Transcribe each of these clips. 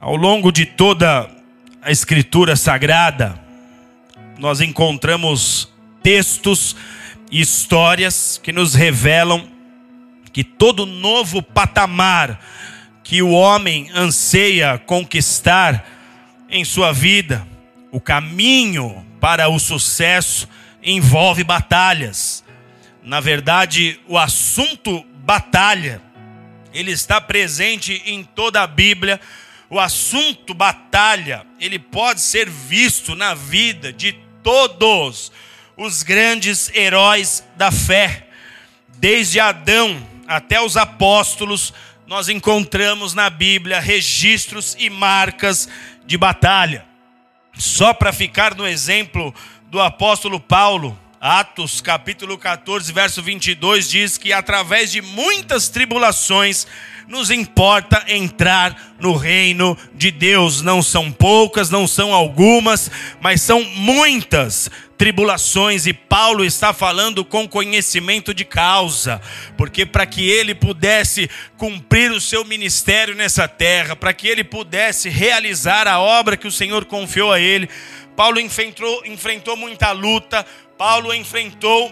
Ao longo de toda a Escritura Sagrada, nós encontramos textos e histórias que nos revelam que todo novo patamar que o homem anseia conquistar em sua vida, o caminho para o sucesso envolve batalhas. Na verdade, o assunto batalha, ele está presente em toda a Bíblia. O assunto batalha, ele pode ser visto na vida de todos os grandes heróis da fé. Desde Adão até os apóstolos, nós encontramos na Bíblia registros e marcas de batalha. Só para ficar no exemplo do apóstolo Paulo, Atos capítulo 14, verso 22 diz que através de muitas tribulações nos importa entrar no reino de Deus. Não são poucas, não são algumas, mas são muitas tribulações, e Paulo está falando com conhecimento de causa, porque para que ele pudesse cumprir o seu ministério nessa terra, para que ele pudesse realizar a obra que o Senhor confiou a ele, Paulo enfrentou, enfrentou muita luta, Paulo enfrentou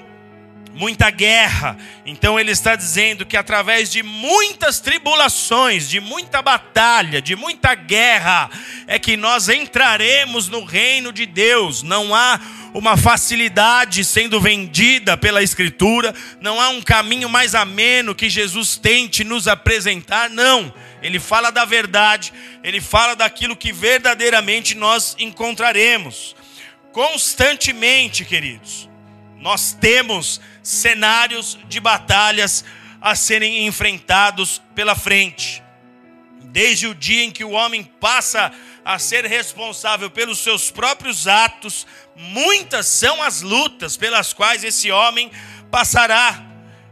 muita guerra. Então ele está dizendo que através de muitas tribulações, de muita batalha, de muita guerra, é que nós entraremos no reino de Deus. Não há uma facilidade sendo vendida pela Escritura, não há um caminho mais ameno que Jesus tente nos apresentar, não. Ele fala da verdade, ele fala daquilo que verdadeiramente nós encontraremos. Constantemente, queridos, nós temos cenários de batalhas a serem enfrentados pela frente. Desde o dia em que o homem passa a ser responsável pelos seus próprios atos, muitas são as lutas pelas quais esse homem passará.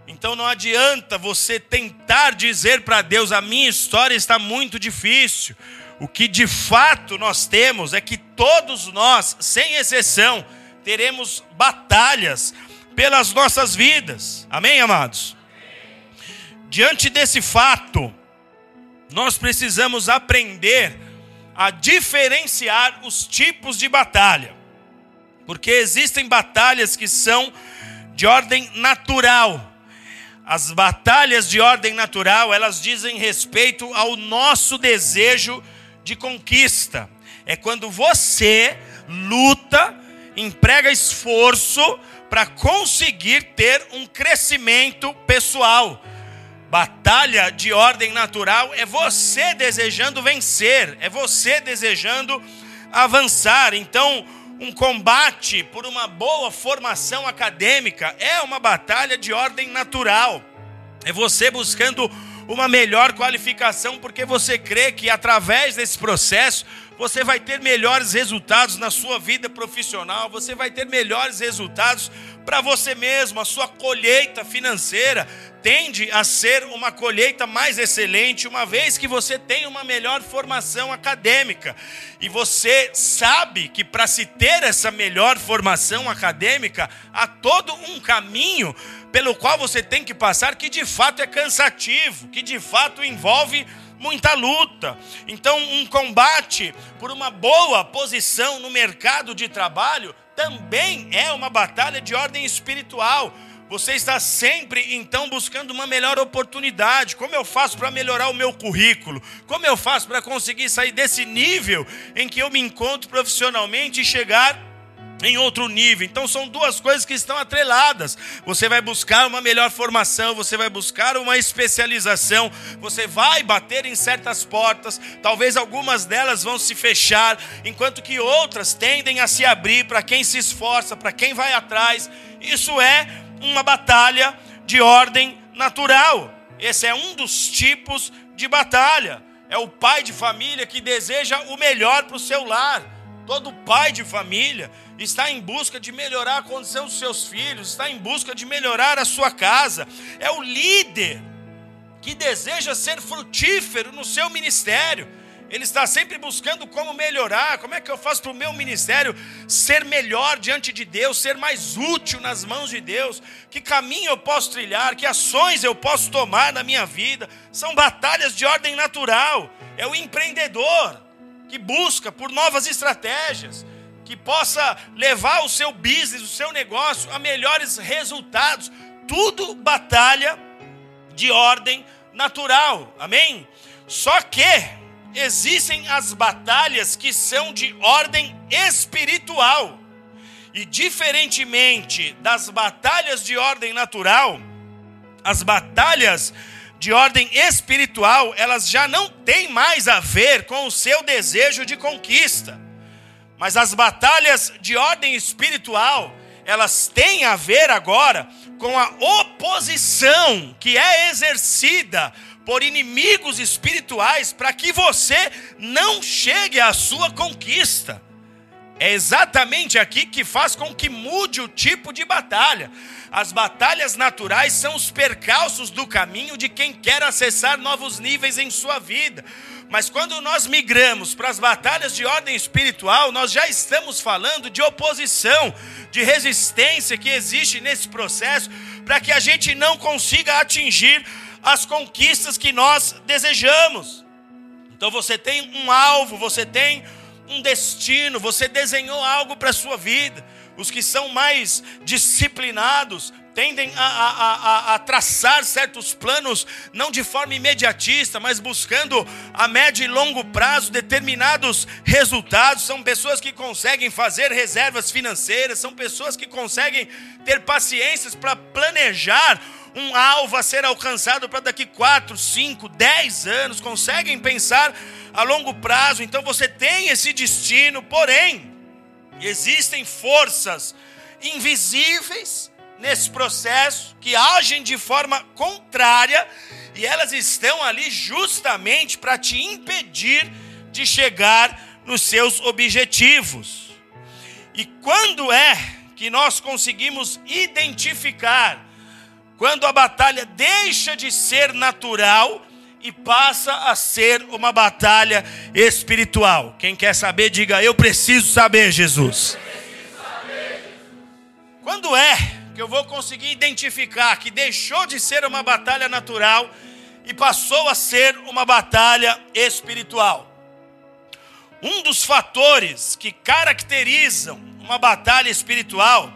Então não adianta você tentar dizer para Deus: a minha história está muito difícil. O que de fato nós temos é que todos nós, sem exceção, teremos batalhas pelas nossas vidas. Amém, amados? Diante desse fato, nós precisamos aprender a diferenciar os tipos de batalha. Porque existem batalhas que são de ordem natural. As batalhas de ordem natural, elas dizem respeito ao nosso desejo de conquista. É quando você luta, emprega esforço para conseguir ter um crescimento pessoal. Batalha de ordem natural é você desejando vencer, é você desejando avançar. Então, um combate por uma boa formação acadêmica é uma batalha de ordem natural. É você buscando uma melhor qualificação, porque você crê que através desse processo você vai ter melhores resultados na sua vida profissional, você vai ter melhores resultados para você mesmo, a sua colheita financeira tende a ser uma colheita mais excelente, uma vez que você tem uma melhor formação acadêmica. E você sabe que para se ter essa melhor formação acadêmica, há todo um caminho pelo qual você tem que passar que de fato é cansativo, que de fato envolve muita luta. Então, um combate por uma boa posição no mercado de trabalho também é uma batalha de ordem espiritual. Você está sempre então buscando uma melhor oportunidade. Como eu faço para melhorar o meu currículo? Como eu faço para conseguir sair desse nível em que eu me encontro profissionalmente e chegar em outro nível. Então são duas coisas que estão atreladas. Você vai buscar uma melhor formação, você vai buscar uma especialização, você vai bater em certas portas, talvez algumas delas vão se fechar, enquanto que outras tendem a se abrir para quem se esforça, para quem vai atrás. Isso é uma batalha de ordem natural. Esse é um dos tipos de batalha. É o pai de família que deseja o melhor para o seu lar. Todo pai de família está em busca de melhorar a condição dos seus filhos, está em busca de melhorar a sua casa. É o líder que deseja ser frutífero no seu ministério. Ele está sempre buscando como melhorar, como é que eu faço para o meu ministério ser melhor diante de Deus, ser mais útil nas mãos de Deus, que caminho eu posso trilhar, que ações eu posso tomar na minha vida. São batalhas de ordem natural. É o empreendedor que busca por novas estratégias, que possa levar o seu business, o seu negócio a melhores resultados. Tudo batalha de ordem natural. Amém? Só que existem as batalhas que são de ordem espiritual. E diferentemente das batalhas de ordem natural, as batalhas de ordem espiritual, elas já não têm mais a ver com o seu desejo de conquista. Mas as batalhas de ordem espiritual, elas têm a ver agora com a oposição que é exercida por inimigos espirituais para que você não chegue à sua conquista. É exatamente aqui que faz com que mude o tipo de batalha. As batalhas naturais são os percalços do caminho de quem quer acessar novos níveis em sua vida. Mas quando nós migramos para as batalhas de ordem espiritual, nós já estamos falando de oposição, de resistência que existe nesse processo para que a gente não consiga atingir as conquistas que nós desejamos. Então você tem um alvo, você tem um destino, você desenhou algo para a sua vida. Os que são mais disciplinados tendem a, a, a, a, traçar certos planos, não de forma imediatista, mas buscando a médio e longo prazo determinados resultados. São pessoas que conseguem fazer reservas financeiras, são pessoas que conseguem ter paciências para planejar um alvo a ser alcançado para daqui 4, 5, 10 anos, conseguem pensar a longo prazo. Então você tem esse destino, porém, existem forças invisíveis nesse processo que agem de forma contrária e elas estão ali justamente para te impedir de chegar nos seus objetivos. E quando é que nós conseguimos identificar quando a batalha deixa de ser natural e passa a ser uma batalha espiritual. Quem quer saber, diga: Eu preciso saber, Jesus. Quando é que eu vou conseguir identificar que deixou de ser uma batalha natural e passou a ser uma batalha espiritual? Um dos fatores que caracterizam uma batalha espiritual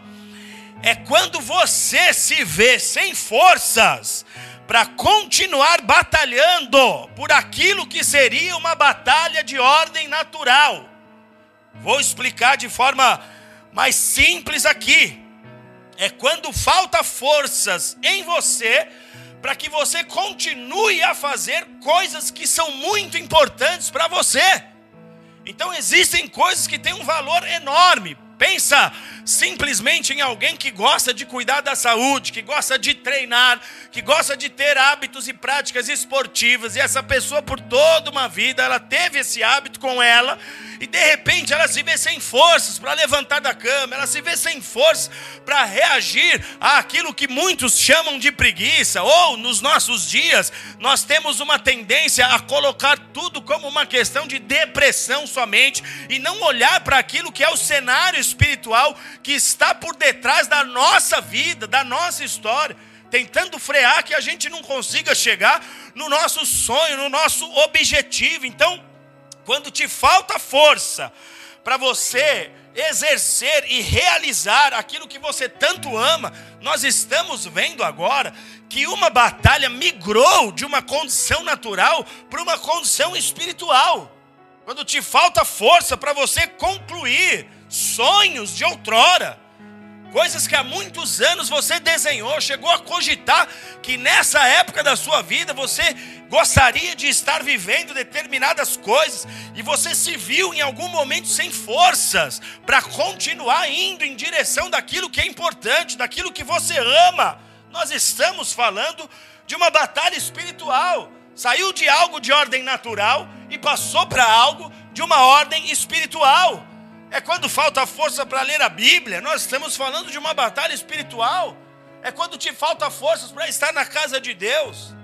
é quando você se vê sem forças para continuar batalhando por aquilo que seria uma batalha de ordem natural. Vou explicar de forma mais simples aqui. É quando falta forças em você para que você continue a fazer coisas que são muito importantes para você. Então existem coisas que têm um valor enorme. Pensa simplesmente em alguém que gosta de cuidar da saúde, que gosta de treinar, que gosta de ter hábitos e práticas esportivas, e essa pessoa por toda uma vida ela teve esse hábito com ela, e de repente ela se vê sem forças para levantar da cama, ela se vê sem forças para reagir àquilo que muitos chamam de preguiça, ou nos nossos dias nós temos uma tendência a colocar tudo como uma questão de depressão somente e não olhar para aquilo que é o cenário espiritual que está por detrás da nossa vida, da nossa história, tentando frear que a gente não consiga chegar no nosso sonho, no nosso objetivo. Então, quando te falta força para você exercer e realizar aquilo que você tanto ama, nós estamos vendo agora que uma batalha migrou de uma condição natural para uma condição espiritual. Quando te falta força para você concluir sonhos de outrora, coisas que há muitos anos você desenhou, chegou a cogitar que nessa época da sua vida você gostaria de estar vivendo determinadas coisas e você se viu em algum momento sem forças para continuar indo em direção daquilo que é importante, daquilo que você ama. Nós estamos falando de uma batalha espiritual. Saiu de algo de ordem natural e passou para algo de uma ordem espiritual. É quando falta força para ler a Bíblia. Nós estamos falando de uma batalha espiritual. É quando te falta forças para estar na casa de Deus.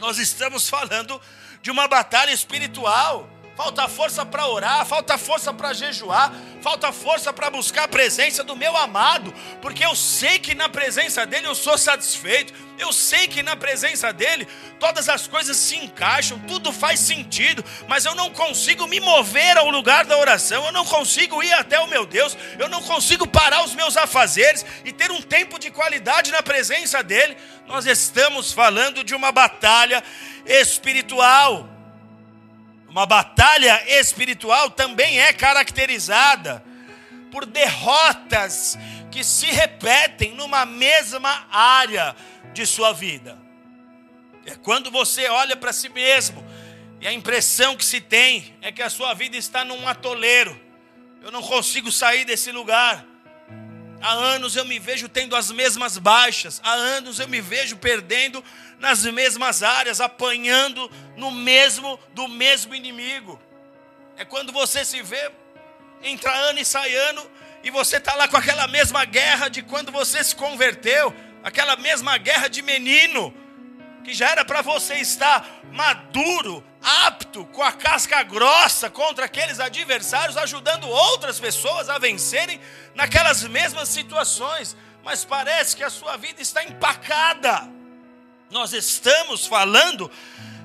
Nós estamos falando de uma batalha espiritual. Falta força para orar, falta força para jejuar, falta força para buscar a presença do meu amado, porque eu sei que na presença dele eu sou satisfeito, eu sei que na presença dele todas as coisas se encaixam, tudo faz sentido, mas eu não consigo me mover ao lugar da oração, eu não consigo ir até o meu Deus, eu não consigo parar os meus afazeres e ter um tempo de qualidade na presença dele. Nós estamos falando de uma batalha espiritual. Uma batalha espiritual também é caracterizada por derrotas que se repetem numa mesma área de sua vida. É quando você olha para si mesmo e a impressão que se tem é que a sua vida está num atoleiro. Eu não consigo sair desse lugar. Há anos eu me vejo tendo as mesmas baixas, há anos eu me vejo perdendo nas mesmas áreas, apanhando no mesmo do mesmo inimigo. É quando você se vê entra ano e sai ano e você está lá com aquela mesma guerra de quando você se converteu, aquela mesma guerra de menino que já era para você estar maduro, apto, com a casca grossa contra aqueles adversários, ajudando outras pessoas a vencerem naquelas mesmas situações, mas parece que a sua vida está empacada. Nós estamos falando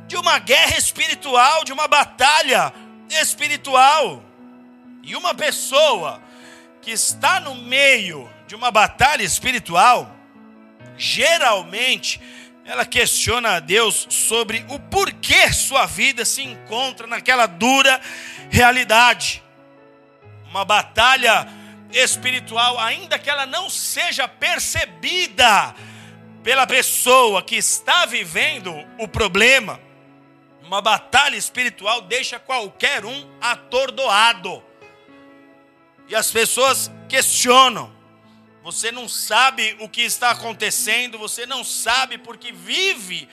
de uma guerra espiritual, de uma batalha espiritual. E uma pessoa que está no meio de uma batalha espiritual, geralmente ela questiona a Deus sobre o porquê sua vida se encontra naquela dura realidade. Uma batalha espiritual, ainda que ela não seja percebida pela pessoa que está vivendo o problema, uma batalha espiritual deixa qualquer um atordoado. E as pessoas questionam. Você não sabe o que está acontecendo, você não sabe porque vive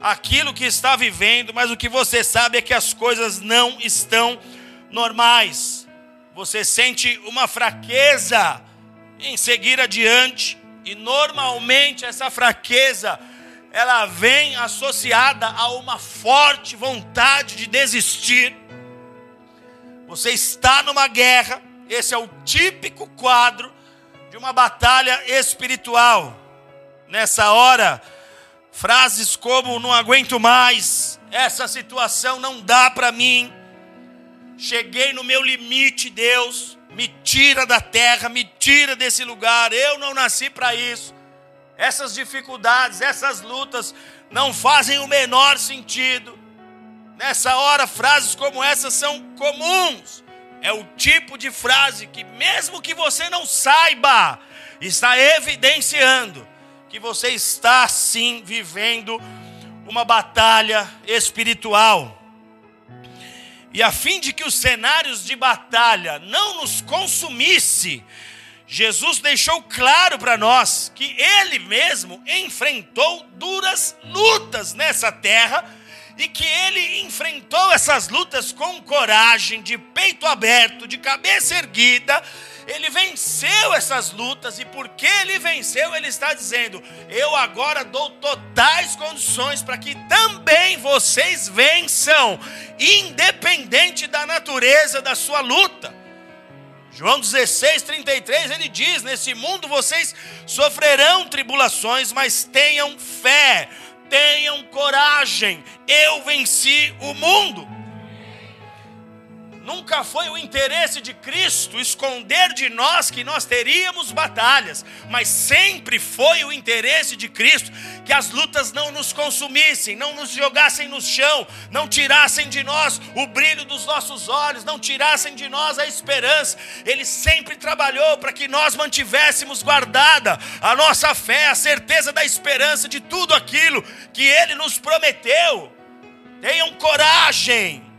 aquilo que está vivendo, mas o que você sabe é que as coisas não estão normais. Você sente uma fraqueza em seguir adiante, e normalmente essa fraqueza ela vem associada a uma forte vontade de desistir. Você está numa guerra, esse é o típico quadro de uma batalha espiritual. Nessa hora, frases como não aguento mais, essa situação não dá para mim. Cheguei no meu limite, Deus me tira da terra, me tira desse lugar. Eu não nasci para isso. Essas dificuldades, essas lutas não fazem o menor sentido. Nessa hora, frases como essas são comuns. É o tipo de frase que, mesmo que você não saiba, está evidenciando que você está sim vivendo uma batalha espiritual. E a fim de que os cenários de batalha não nos consumisse, Jesus deixou claro para nós que ele mesmo enfrentou duras lutas nessa terra e que ele enfrentou essas lutas com coragem, de peito aberto, de cabeça erguida, ele venceu essas lutas e porque ele venceu, ele está dizendo: Eu agora dou totais condições para que também vocês vençam, independente da natureza da sua luta. João 16, 33, ele diz: Nesse mundo vocês sofrerão tribulações, mas tenham fé, tenham coragem, eu venci o mundo. Nunca foi o interesse de Cristo esconder de nós que nós teríamos batalhas, mas sempre foi o interesse de Cristo que as lutas não nos consumissem, não nos jogassem no chão, não tirassem de nós o brilho dos nossos olhos, não tirassem de nós a esperança. Ele sempre trabalhou para que nós mantivéssemos guardada a nossa fé, a certeza da esperança de tudo aquilo que ele nos prometeu. Tenham coragem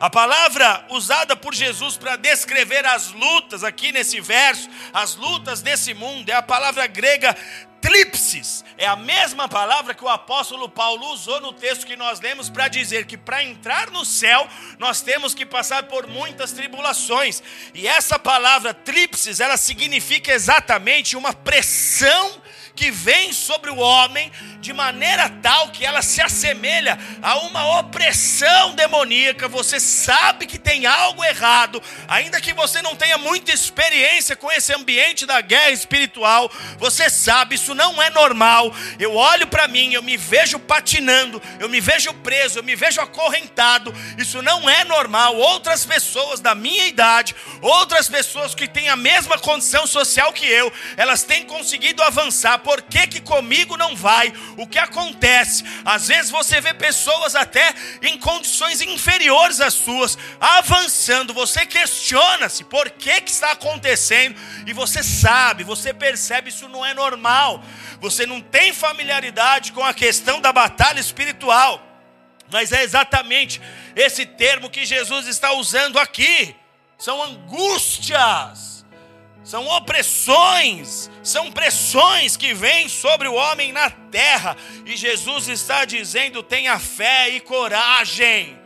a palavra usada por Jesus para descrever as lutas aqui nesse verso, as lutas desse mundo, é a palavra grega tripsis. É a mesma palavra que o apóstolo Paulo usou no texto que nós lemos para dizer que para entrar no céu nós temos que passar por muitas tribulações. E essa palavra tripsis, ela significa exatamente uma pressão que vem sobre o homem de maneira tal que ela se assemelha a uma opressão demoníaca. Você sabe que tem algo errado, ainda que você não tenha muita experiência com esse ambiente da guerra espiritual, você sabe isso não é normal. Eu olho para mim, eu me vejo patinando, eu me vejo preso, eu me vejo acorrentado. Isso não é normal. Outras pessoas da minha idade, outras pessoas que têm a mesma condição social que eu, elas têm conseguido avançar. Por que, que comigo não vai? O que acontece? Às vezes você vê pessoas até em condições inferiores às suas, avançando. Você questiona-se por que, que está acontecendo e você sabe, você percebe isso não é normal. Você não tem familiaridade com a questão da batalha espiritual. Mas é exatamente esse termo que Jesus está usando aqui. São angústias, são opressões, são pressões que vêm sobre o homem na terra. E Jesus está dizendo: tenha fé e coragem.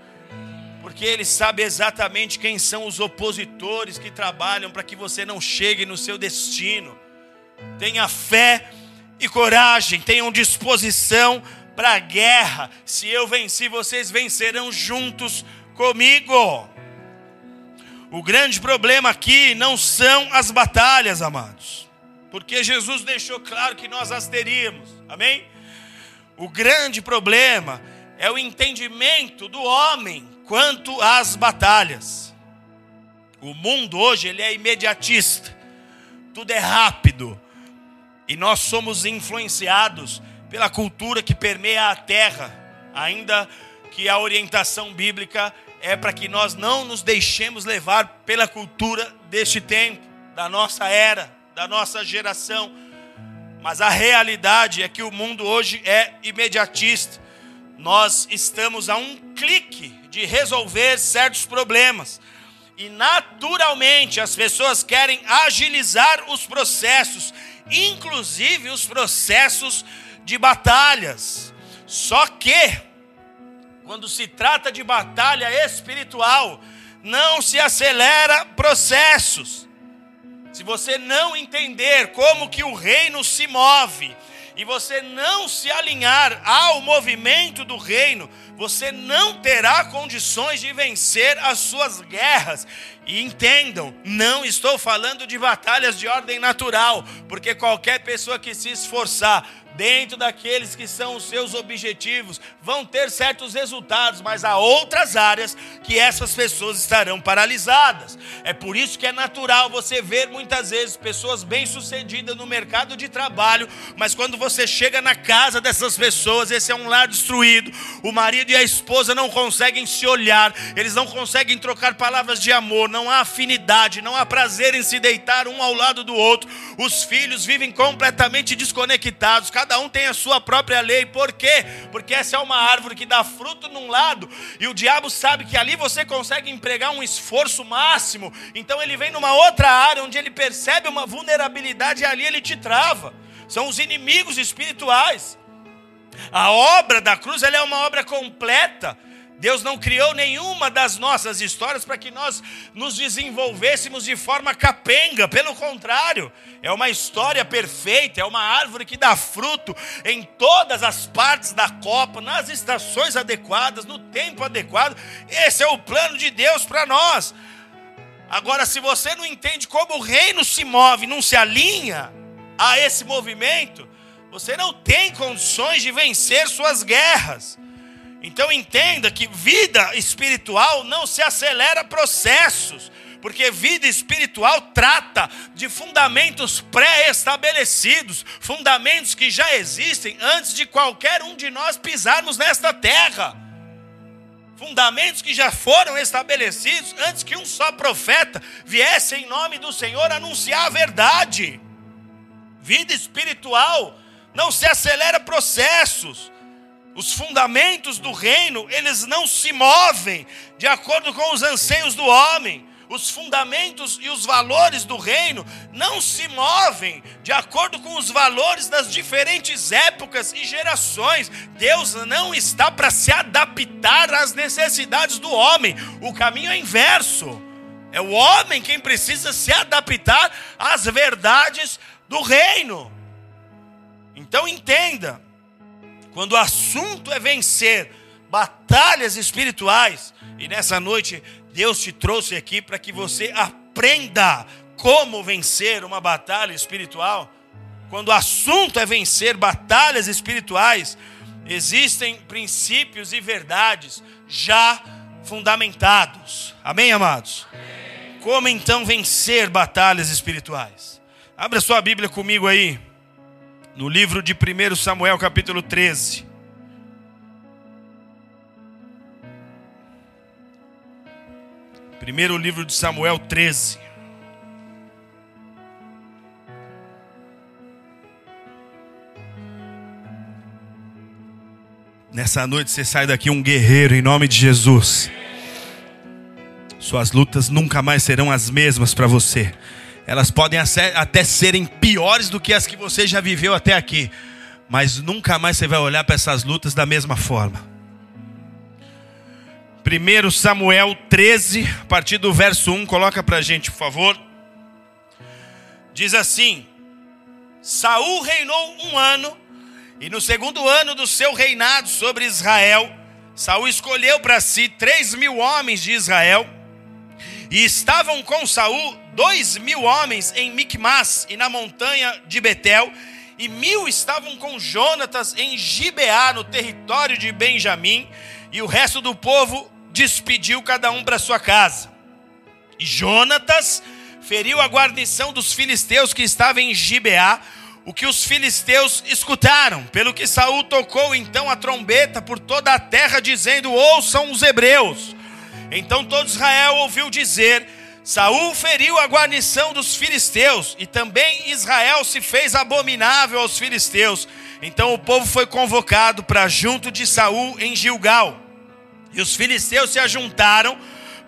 Porque ele sabe exatamente quem são os opositores que trabalham para que você não chegue no seu destino. Tenha fé e coragem, tenham disposição para a guerra. Se eu venci, vocês vencerão juntos comigo. O grande problema aqui não são as batalhas, amados, porque Jesus deixou claro que nós as teríamos, amém? O grande problema é o entendimento do homem quanto às batalhas. O mundo hoje ele é imediatista, tudo é rápido, e nós somos influenciados pela cultura que permeia a terra, ainda que a orientação bíblica é para que nós não nos deixemos levar pela cultura deste tempo, da nossa era, da nossa geração. Mas a realidade é que o mundo hoje é imediatista. Nós estamos a um clique de resolver certos problemas. E naturalmente as pessoas querem agilizar os processos, inclusive os processos de batalhas. Só que, quando se trata de batalha espiritual, não se acelera processos. Se você não entender como que o reino se move e você não se alinhar ao movimento do reino, você não terá condições de vencer as suas guerras. E entendam, não estou falando de batalhas de ordem natural, porque qualquer pessoa que se esforçar dentro daqueles que são os seus objetivos, vão ter certos resultados, mas há outras áreas que essas pessoas estarão paralisadas. É por isso que é natural você ver muitas vezes pessoas bem-sucedidas no mercado de trabalho, mas quando você chega na casa dessas pessoas, esse é um lar destruído, o marido e a esposa não conseguem se olhar, eles não conseguem trocar palavras de amor, não há afinidade, não há prazer em se deitar um ao lado do outro, os filhos vivem completamente desconectados, cada cada um tem a sua própria lei. Por quê? Porque essa é uma árvore que dá fruto num lado e o diabo sabe que ali você consegue empregar um esforço máximo. Então ele vem numa outra área onde ele percebe uma vulnerabilidade e ali ele te trava. São os inimigos espirituais. A obra da cruz ela é uma obra completa. Deus não criou nenhuma das nossas histórias para que nós nos desenvolvêssemos de forma capenga, pelo contrário, é uma história perfeita, é uma árvore que dá fruto em todas as partes da copa, nas estações adequadas, no tempo adequado. Esse é o plano de Deus para nós. Agora, se você não entende como o reino se move, não se alinha a esse movimento, você não tem condições de vencer suas guerras. Então entenda que vida espiritual não se acelera processos, porque vida espiritual trata de fundamentos pré-estabelecidos, fundamentos que já existem antes de qualquer um de nós pisarmos nesta terra. Fundamentos que já foram estabelecidos antes que um só profeta viesse em nome do Senhor anunciar a verdade. Vida espiritual não se acelera processos os fundamentos do reino, eles não se movem de acordo com os anseios do homem. Os fundamentos e os valores do reino não se movem de acordo com os valores das diferentes épocas e gerações. Deus não está para se adaptar às necessidades do homem. O caminho é inverso. É o homem quem precisa se adaptar às verdades do reino. Então entenda, quando o assunto é vencer batalhas espirituais, e nessa noite Deus te trouxe aqui para que você aprenda como vencer uma batalha espiritual. Quando o assunto é vencer batalhas espirituais, existem princípios e verdades já fundamentados. Amém, amados? Amém. Como então vencer batalhas espirituais? Abra sua Bíblia comigo aí, no livro de 1 Samuel, capítulo 13. Primeiro livro de Samuel 13. Nessa noite você sai daqui um guerreiro em nome de Jesus. Suas lutas nunca mais serão as mesmas para você. Elas podem até serem piores do que as que você já viveu até aqui, mas nunca mais você vai olhar para essas lutas da mesma forma. 1 Samuel 13, a partir do verso 1, coloca para a gente, por favor. Diz assim: Saul reinou um ano e no segundo ano do seu reinado sobre Israel, Saul escolheu para si três mil homens de Israel, e estavam com Saul dois mil homens em Micmas e na montanha de Betel, e mil estavam com Jonatas em Gibeá, no território de Benjamim, e o resto do povo despediu cada um para sua casa. E Jonatas feriu a guarnição dos filisteus que estava em Gibeá, o que os filisteus escutaram, pelo que Saul tocou então a trombeta por toda a terra, dizendo: Ouçam os hebreus. Então todo Israel ouviu dizer: Saul feriu a guarnição dos filisteus, e também Israel se fez abominável aos filisteus. Então o povo foi convocado para junto de Saul em Gilgal. E os filisteus se ajuntaram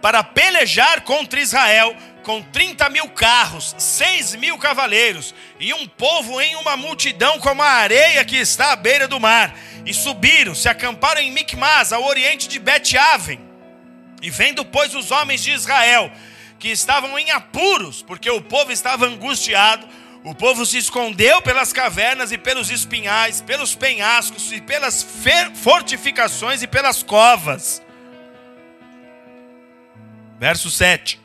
para pelejar contra Israel com 30 mil carros, 6 mil cavaleiros, e um povo em uma multidão como a areia que está à beira do mar. E subiram, se acamparam em Micmas, ao oriente de Bet-Aven. E vendo, pois, os homens de Israel, que estavam em apuros, porque o povo estava angustiado, o povo se escondeu pelas cavernas e pelos espinhais, pelos penhascos e pelas fortificações e pelas covas. Verso 7.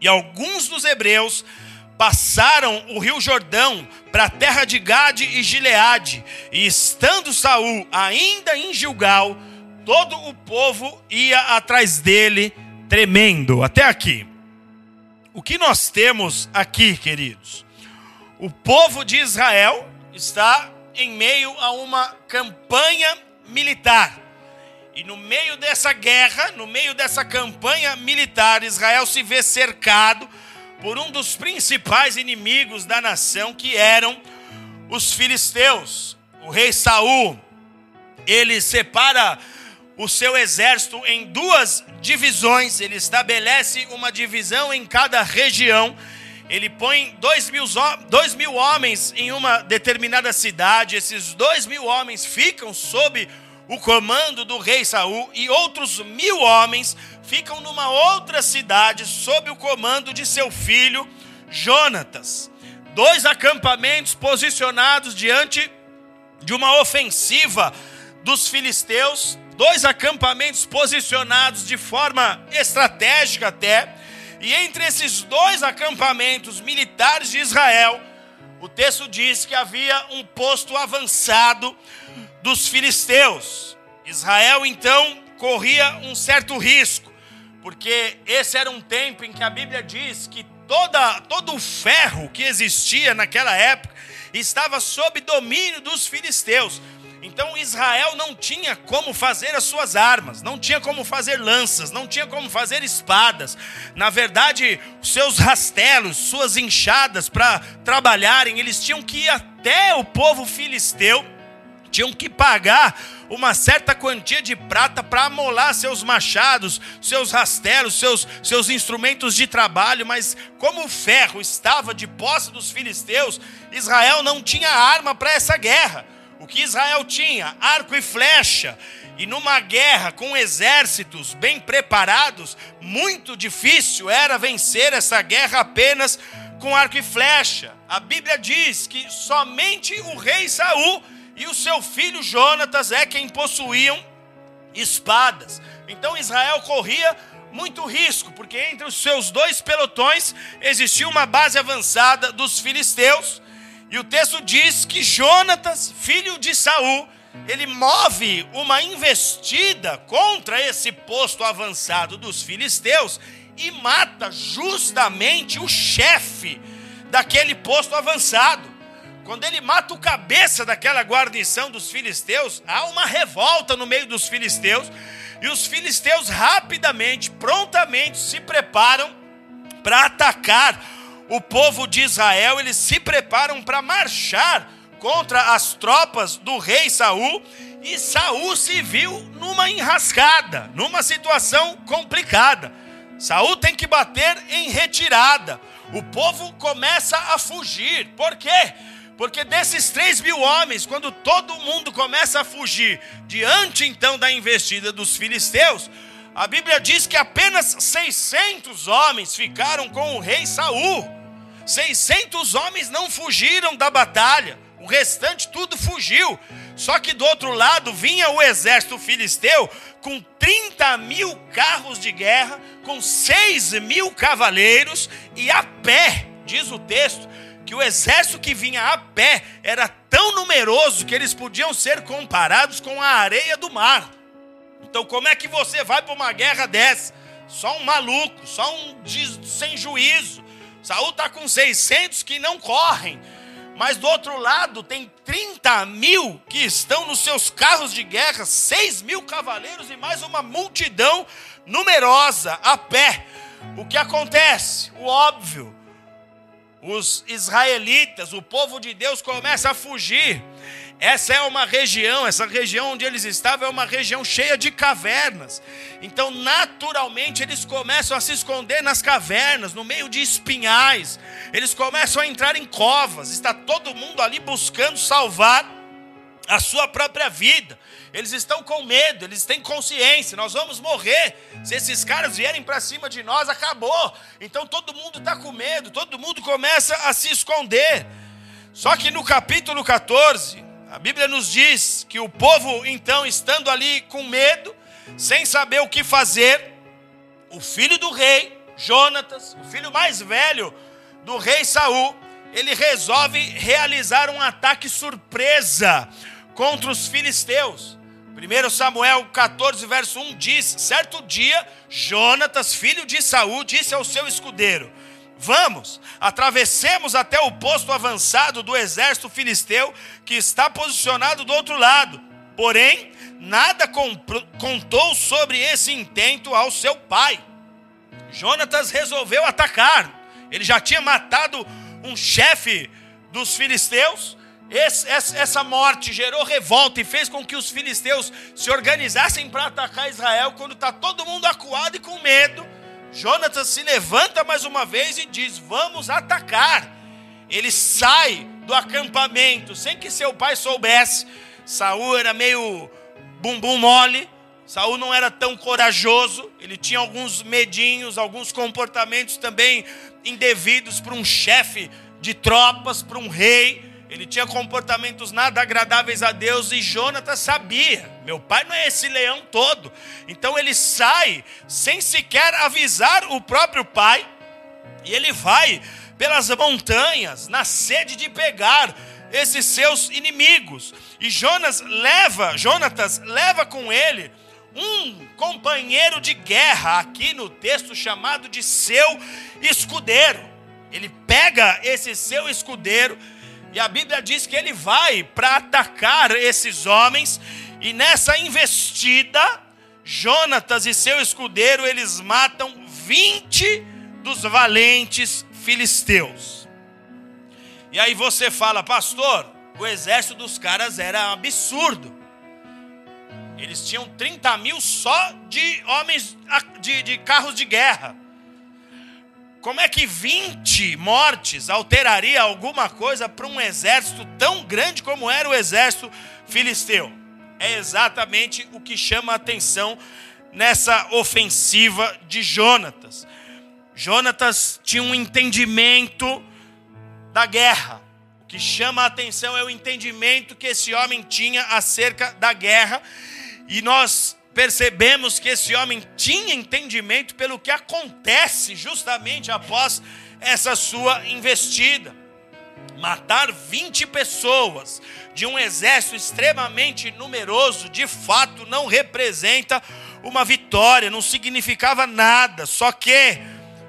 E alguns dos hebreus passaram o rio Jordão para a terra de Gade e Gileade, e estando Saul ainda em Gilgal, todo o povo ia atrás dele, tremendo. Até aqui. O que nós temos aqui, queridos? O povo de Israel está em meio a uma campanha militar. E no meio dessa guerra, no meio dessa campanha militar, Israel se vê cercado por um dos principais inimigos da nação, que eram os filisteus. O rei Saul, ele separa o seu exército em duas divisões, ele estabelece uma divisão em cada região, ele põe dois mil, dois mil homens em uma determinada cidade, esses dois mil homens ficam sob o comando do rei Saul e outros mil homens ficam numa outra cidade sob o comando de seu filho Jonatas. Dois acampamentos posicionados diante de uma ofensiva dos filisteus, dois acampamentos posicionados de forma estratégica até, e entre esses dois acampamentos militares de Israel, o texto diz que havia um posto avançado dos filisteus. Israel então corria um certo risco, porque esse era um tempo em que a Bíblia diz que toda, todo o ferro que existia naquela época estava sob domínio dos filisteus. Então Israel não tinha como fazer as suas armas, não tinha como fazer lanças, não tinha como fazer espadas. Na verdade, seus rastelos, suas enxadas para trabalharem, eles tinham que ir até o povo filisteu tinham que pagar uma certa quantia de prata para amolar seus machados, seus rastelos, seus, seus instrumentos de trabalho, mas como o ferro estava de posse dos filisteus, Israel não tinha arma para essa guerra. O que Israel tinha? Arco e flecha. E numa guerra com exércitos bem preparados, muito difícil era vencer essa guerra apenas com arco e flecha. A Bíblia diz que somente o rei Saul e o seu filho Jonatas é quem possuíam espadas. Então Israel corria muito risco, porque entre os seus dois pelotões existia uma base avançada dos filisteus. E o texto diz que Jonatas, filho de Saul, ele move uma investida contra esse posto avançado dos filisteus e mata justamente o chefe daquele posto avançado. Quando ele mata o cabeça daquela guarnição dos filisteus, há uma revolta no meio dos filisteus, e os filisteus rapidamente, prontamente se preparam para atacar o povo de Israel, eles se preparam para marchar contra as tropas do rei Saul, e Saul se viu numa enrascada, numa situação complicada. Saul tem que bater em retirada. O povo começa a fugir. Por quê? Porque desses três mil homens, quando todo mundo começa a fugir diante então da investida dos filisteus, a Bíblia diz que apenas 600 homens ficaram com o rei Saul. 600 homens não fugiram da batalha, o restante tudo fugiu. Só que do outro lado vinha o exército filisteu com 30 mil carros de guerra, com 6 mil cavaleiros e a pé, diz o texto, que o exército que vinha a pé era tão numeroso que eles podiam ser comparados com a areia do mar. Então, como é que você vai para uma guerra dessa? Só um maluco, só um sem juízo. Saul está com 600 que não correm. Mas do outro lado tem 30 mil que estão nos seus carros de guerra, 6 mil cavaleiros e mais uma multidão numerosa a pé. O que acontece? O óbvio. Os israelitas, o povo de Deus começa a fugir. Essa é uma região, essa região onde eles estavam é uma região cheia de cavernas. Então, naturalmente, eles começam a se esconder nas cavernas, no meio de espinhais. Eles começam a entrar em covas. Está todo mundo ali buscando salvar a sua própria vida. Eles estão com medo, eles têm consciência, nós vamos morrer. Se esses caras vierem para cima de nós, acabou. Então todo mundo está com medo, todo mundo começa a se esconder. Só que no capítulo 14, a Bíblia nos diz que o povo, então, estando ali com medo, sem saber o que fazer, o filho do rei, Jonatas, o filho mais velho do rei Saul, ele resolve realizar um ataque surpresa contra os filisteus. 1 Samuel 14, verso 1 diz: Certo dia, Jonatas, filho de Saul, disse ao seu escudeiro: Vamos, atravessemos até o posto avançado do exército filisteu que está posicionado do outro lado. Porém, nada contou sobre esse intento ao seu pai. Jonatas resolveu atacar. Ele já tinha matado um chefe dos filisteus. Esse, essa morte gerou revolta e fez com que os filisteus se organizassem para atacar Israel quando está todo mundo acuado e com medo Jonatas se levanta mais uma vez e diz: Vamos atacar. Ele sai do acampamento sem que seu pai soubesse. Saul era meio bumbum mole. Saul não era tão corajoso, ele tinha alguns medinhos, alguns comportamentos também indevidos para um chefe de tropas, para um rei. Ele tinha comportamentos nada agradáveis a Deus e Jonatas sabia. Meu pai não é esse leão todo. Então ele sai sem sequer avisar o próprio pai e ele vai pelas montanhas na sede de pegar esses seus inimigos. E Jonas leva, Jonatas leva com ele um companheiro de guerra, aqui no texto chamado de seu escudeiro. Ele pega esse seu escudeiro e a Bíblia diz que ele vai para atacar esses homens, e nessa investida, Jonatas e seu escudeiro, eles matam 20 dos valentes filisteus. E aí você fala, pastor, o exército dos caras era absurdo. Eles tinham 30 mil só de homens de, de carros de guerra. Como é que 20 mortes alteraria alguma coisa para um exército tão grande como era o exército filisteu? É exatamente o que chama a atenção nessa ofensiva de Jonatas. Jonatas tinha um entendimento da guerra. O que chama a atenção é o entendimento que esse homem tinha acerca da guerra. E nós percebemos que esse homem tinha entendimento pelo que acontece justamente após essa sua investida. Matar 20 pessoas de um exército extremamente numeroso, de fato, não representa uma vitória, não significava nada. Só que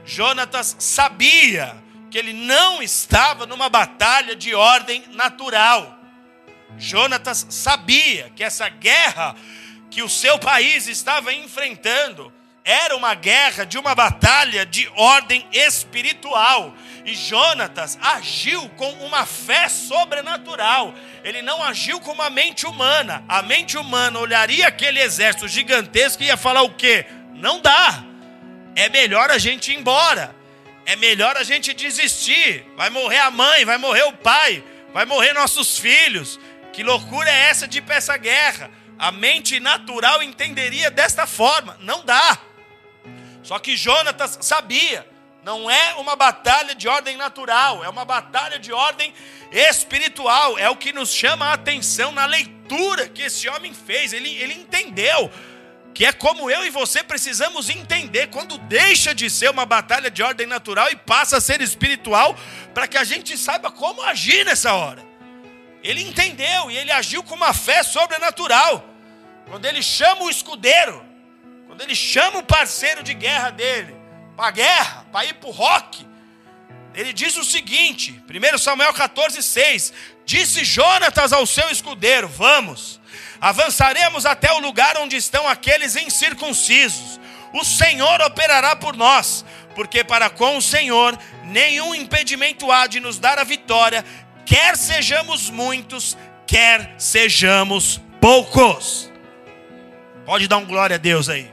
Jonatas sabia que ele não estava numa batalha de ordem natural. Jonatas sabia que essa guerra que o seu país estava enfrentando era uma guerra de uma batalha de ordem espiritual. E Jonatas agiu com uma fé sobrenatural. Ele não agiu com uma mente humana. A mente humana olharia aquele exército gigantesco e ia falar o quê? Não dá. É melhor a gente ir embora. É melhor a gente desistir. Vai morrer a mãe, vai morrer o pai, vai morrer nossos filhos. Que loucura é essa de ir para essa guerra? A mente natural entenderia desta forma. Não dá. Só que Jonatas sabia, não é uma batalha de ordem natural, é uma batalha de ordem espiritual. É o que nos chama a atenção na leitura que esse homem fez. Ele, ele entendeu que é como eu e você precisamos entender quando deixa de ser uma batalha de ordem natural e passa a ser espiritual, para que a gente saiba como agir nessa hora. Ele entendeu e ele agiu com uma fé sobrenatural. Quando ele chama o escudeiro, quando ele chama o parceiro de guerra dele para a guerra, para ir para o rock, ele diz o seguinte: 1 Samuel 14, 6: Disse Jonatas ao seu escudeiro: Vamos, avançaremos até o lugar onde estão aqueles incircuncisos. O Senhor operará por nós, porque para com o Senhor nenhum impedimento há de nos dar a vitória, quer sejamos muitos, quer sejamos poucos. Pode dar um glória a Deus aí.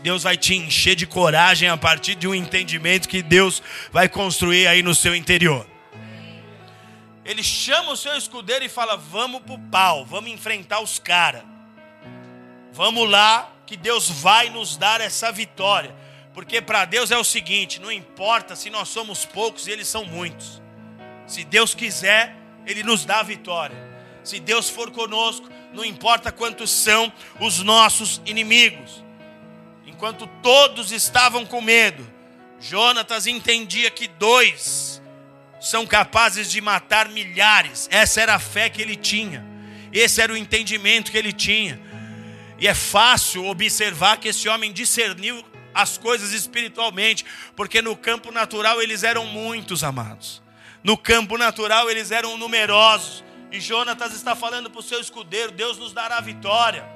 Deus vai te encher de coragem a partir de um entendimento que Deus vai construir aí no seu interior. Ele chama o seu escudeiro e fala: Vamos para o pau, vamos enfrentar os caras. Vamos lá, que Deus vai nos dar essa vitória. Porque para Deus é o seguinte: não importa se nós somos poucos e eles são muitos. Se Deus quiser, Ele nos dá a vitória. Se Deus for conosco, não importa quantos são os nossos inimigos enquanto todos estavam com medo, Jonatas entendia que dois são capazes de matar milhares. Essa era a fé que ele tinha, esse era o entendimento que ele tinha. E é fácil observar que esse homem discerniu as coisas espiritualmente, porque no campo natural eles eram muitos amados. No campo natural eles eram numerosos. E Jonatas está falando para o seu escudeiro: Deus nos dará vitória.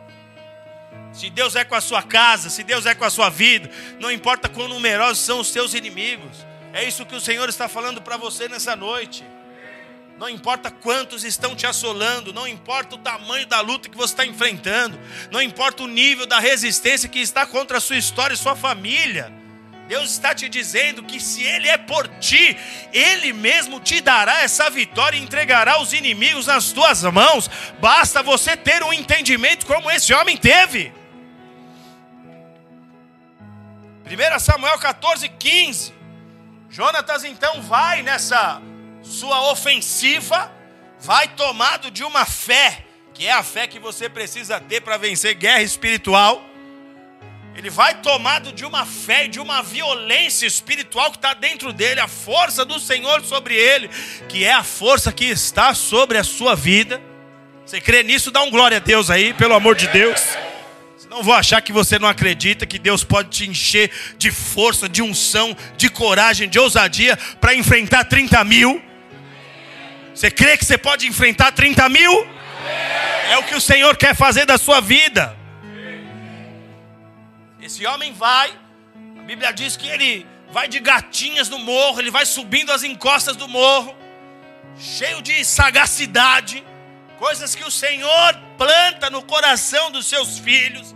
Se Deus é com a sua casa, se Deus é com a sua vida, não importa quão numerosos são os seus inimigos. É isso que o Senhor está falando para você nessa noite. Não importa quantos estão te assolando, não importa o tamanho da luta que você está enfrentando, não importa o nível da resistência que está contra a sua história e sua família. Deus está te dizendo que se Ele é por ti, Ele mesmo te dará essa vitória e entregará os inimigos nas tuas mãos. Basta você ter um entendimento como esse homem teve. 1 Samuel 14, 15. Jonatas então vai nessa sua ofensiva, vai tomado de uma fé, que é a fé que você precisa ter para vencer guerra espiritual. Ele vai tomado de uma fé, de uma violência espiritual que está dentro dele, a força do Senhor sobre ele, que é a força que está sobre a sua vida. Você crê nisso? Dá um glória a Deus aí, pelo amor de Deus. Não vou achar que você não acredita que Deus pode te encher de força, de unção, de coragem, de ousadia para enfrentar 30 mil. Você crê que você pode enfrentar 30 mil? É o que o Senhor quer fazer da sua vida. Esse homem vai, a Bíblia diz que ele vai de gatinhas no morro, ele vai subindo as encostas do morro, cheio de sagacidade, coisas que o Senhor planta no coração dos seus filhos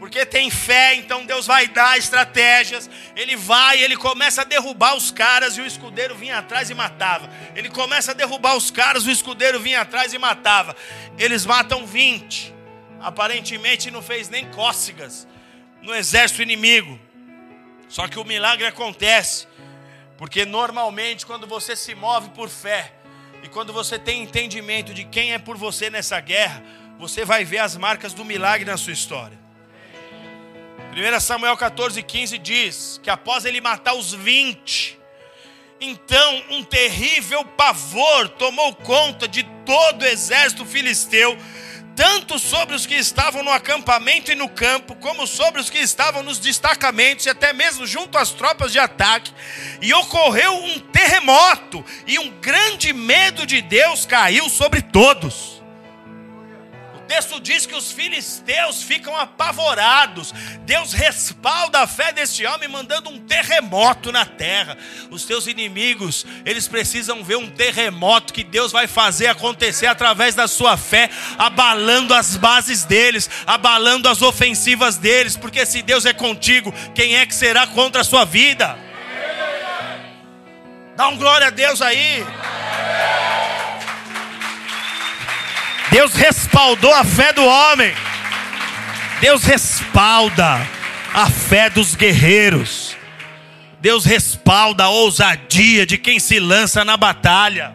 porque tem fé, então Deus vai dar estratégias. Ele vai, ele começa a derrubar os caras e o escudeiro vinha atrás e matava. Ele começa a derrubar os caras, o escudeiro vinha atrás e matava. Eles matam 20. Aparentemente não fez nem cócegas no exército inimigo. Só que o milagre acontece, Porque normalmente, quando você se move por fé, e quando você tem entendimento de quem é por você nessa guerra, você vai ver as marcas do milagre na sua história. 1 Samuel 14, 15 diz que após ele matar os 20, então um terrível pavor tomou conta de todo o exército filisteu tanto sobre os que estavam no acampamento e no campo, como sobre os que estavam nos destacamentos e até mesmo junto às tropas de ataque. E ocorreu um terremoto, e um grande medo de Deus caiu sobre todos texto diz que os filisteus ficam apavorados. Deus respalda a fé desse homem, mandando um terremoto na terra. Os teus inimigos, eles precisam ver um terremoto que Deus vai fazer acontecer através da sua fé, abalando as bases deles, abalando as ofensivas deles. Porque se Deus é contigo, quem é que será contra a sua vida? Dá um glória a Deus aí. Deus respaldou a fé do homem. Deus respalda a fé dos guerreiros. Deus respalda a ousadia de quem se lança na batalha.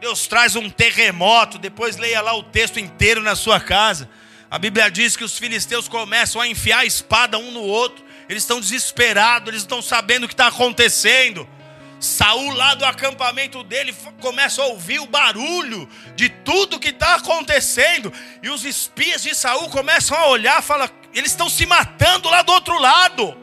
Deus traz um terremoto, depois leia lá o texto inteiro na sua casa. A Bíblia diz que os filisteus começam a enfiar a espada um no outro. Eles estão desesperados, eles estão sabendo o que está acontecendo. Saul lá do acampamento dele começa a ouvir o barulho de tudo que está acontecendo. E os espias de Saul começam a olhar, fala, eles estão se matando lá do outro lado.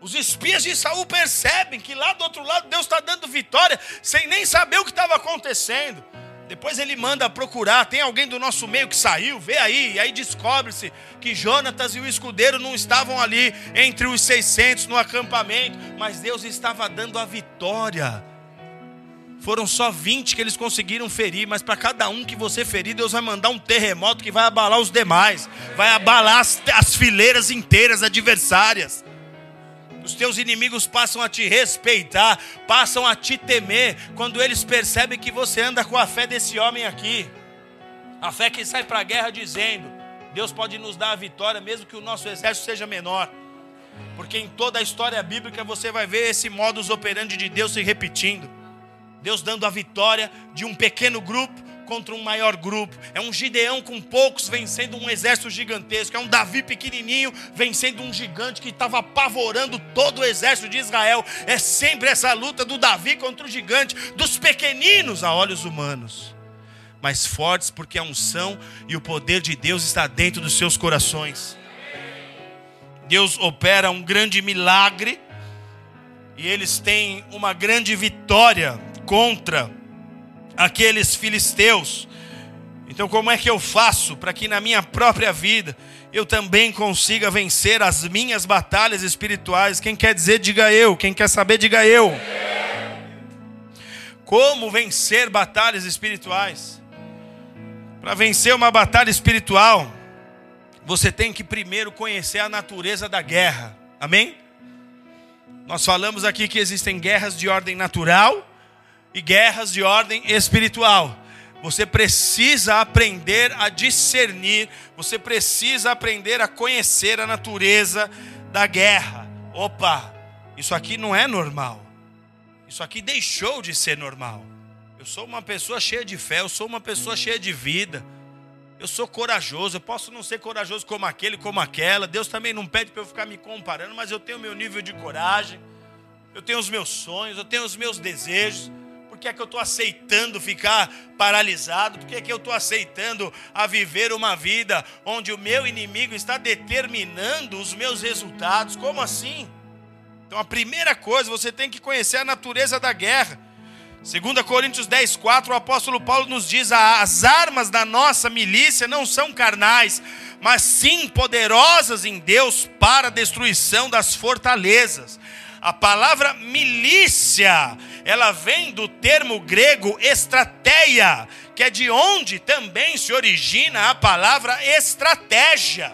Os espias de Saul percebem que lá do outro lado Deus está dando vitória, sem nem saber o que estava acontecendo. Depois ele manda procurar, tem alguém do nosso meio que saiu, vê aí, e aí descobre-se que Jonatas e o escudeiro não estavam ali entre os 600 no acampamento, mas Deus estava dando a vitória. Foram só 20 que eles conseguiram ferir, mas para cada um que você ferir, Deus vai mandar um terremoto que vai abalar os demais, vai abalar as, as fileiras inteiras adversárias. Os teus inimigos passam a te respeitar, passam a te temer, quando eles percebem que você anda com a fé desse homem aqui. A fé que sai para a guerra dizendo: Deus pode nos dar a vitória, mesmo que o nosso exército seja menor. Porque em toda a história bíblica você vai ver esse modus operandi de Deus se repetindo. Deus dando a vitória de um pequeno grupo contra um maior grupo. É um Gideão com poucos vencendo um exército gigantesco. É um Davi pequenininho vencendo um gigante que estava apavorando todo o exército de Israel. É sempre essa luta do Davi contra o gigante, dos pequeninos a olhos humanos, mas fortes porque a unção e o poder de Deus está dentro dos seus corações. Deus opera um grande milagre e eles têm uma grande vitória contra aqueles filisteus. Então, como é que eu faço para que na minha própria vida eu também consiga vencer as minhas batalhas espirituais? Quem quer dizer, diga eu. Quem quer saber, diga eu. Como vencer batalhas espirituais? Para vencer uma batalha espiritual, você tem que primeiro conhecer a natureza da guerra. Amém? Nós falamos aqui que existem guerras de ordem natural e guerras de ordem espiritual. Você precisa aprender a discernir, você precisa aprender a conhecer a natureza da guerra. Opa, isso aqui não é normal. Isso aqui deixou de ser normal. Eu sou uma pessoa cheia de fé, eu sou uma pessoa cheia de vida. Eu sou corajoso, eu posso não ser corajoso como aquele, como aquela. Deus também não pede para eu ficar me comparando, mas eu tenho meu nível de coragem. Eu tenho os meus sonhos, eu tenho os meus desejos que é que eu estou aceitando ficar paralisado? Por que é que eu estou aceitando a viver uma vida onde o meu inimigo está determinando os meus resultados? Como assim? Então a primeira coisa, você tem que conhecer a natureza da guerra. 2 Coríntios 10, 4, o apóstolo Paulo nos diz: as armas da nossa milícia não são carnais, mas sim poderosas em Deus para a destruição das fortalezas. A palavra milícia ela vem do termo grego estratégia, que é de onde também se origina a palavra estratégia.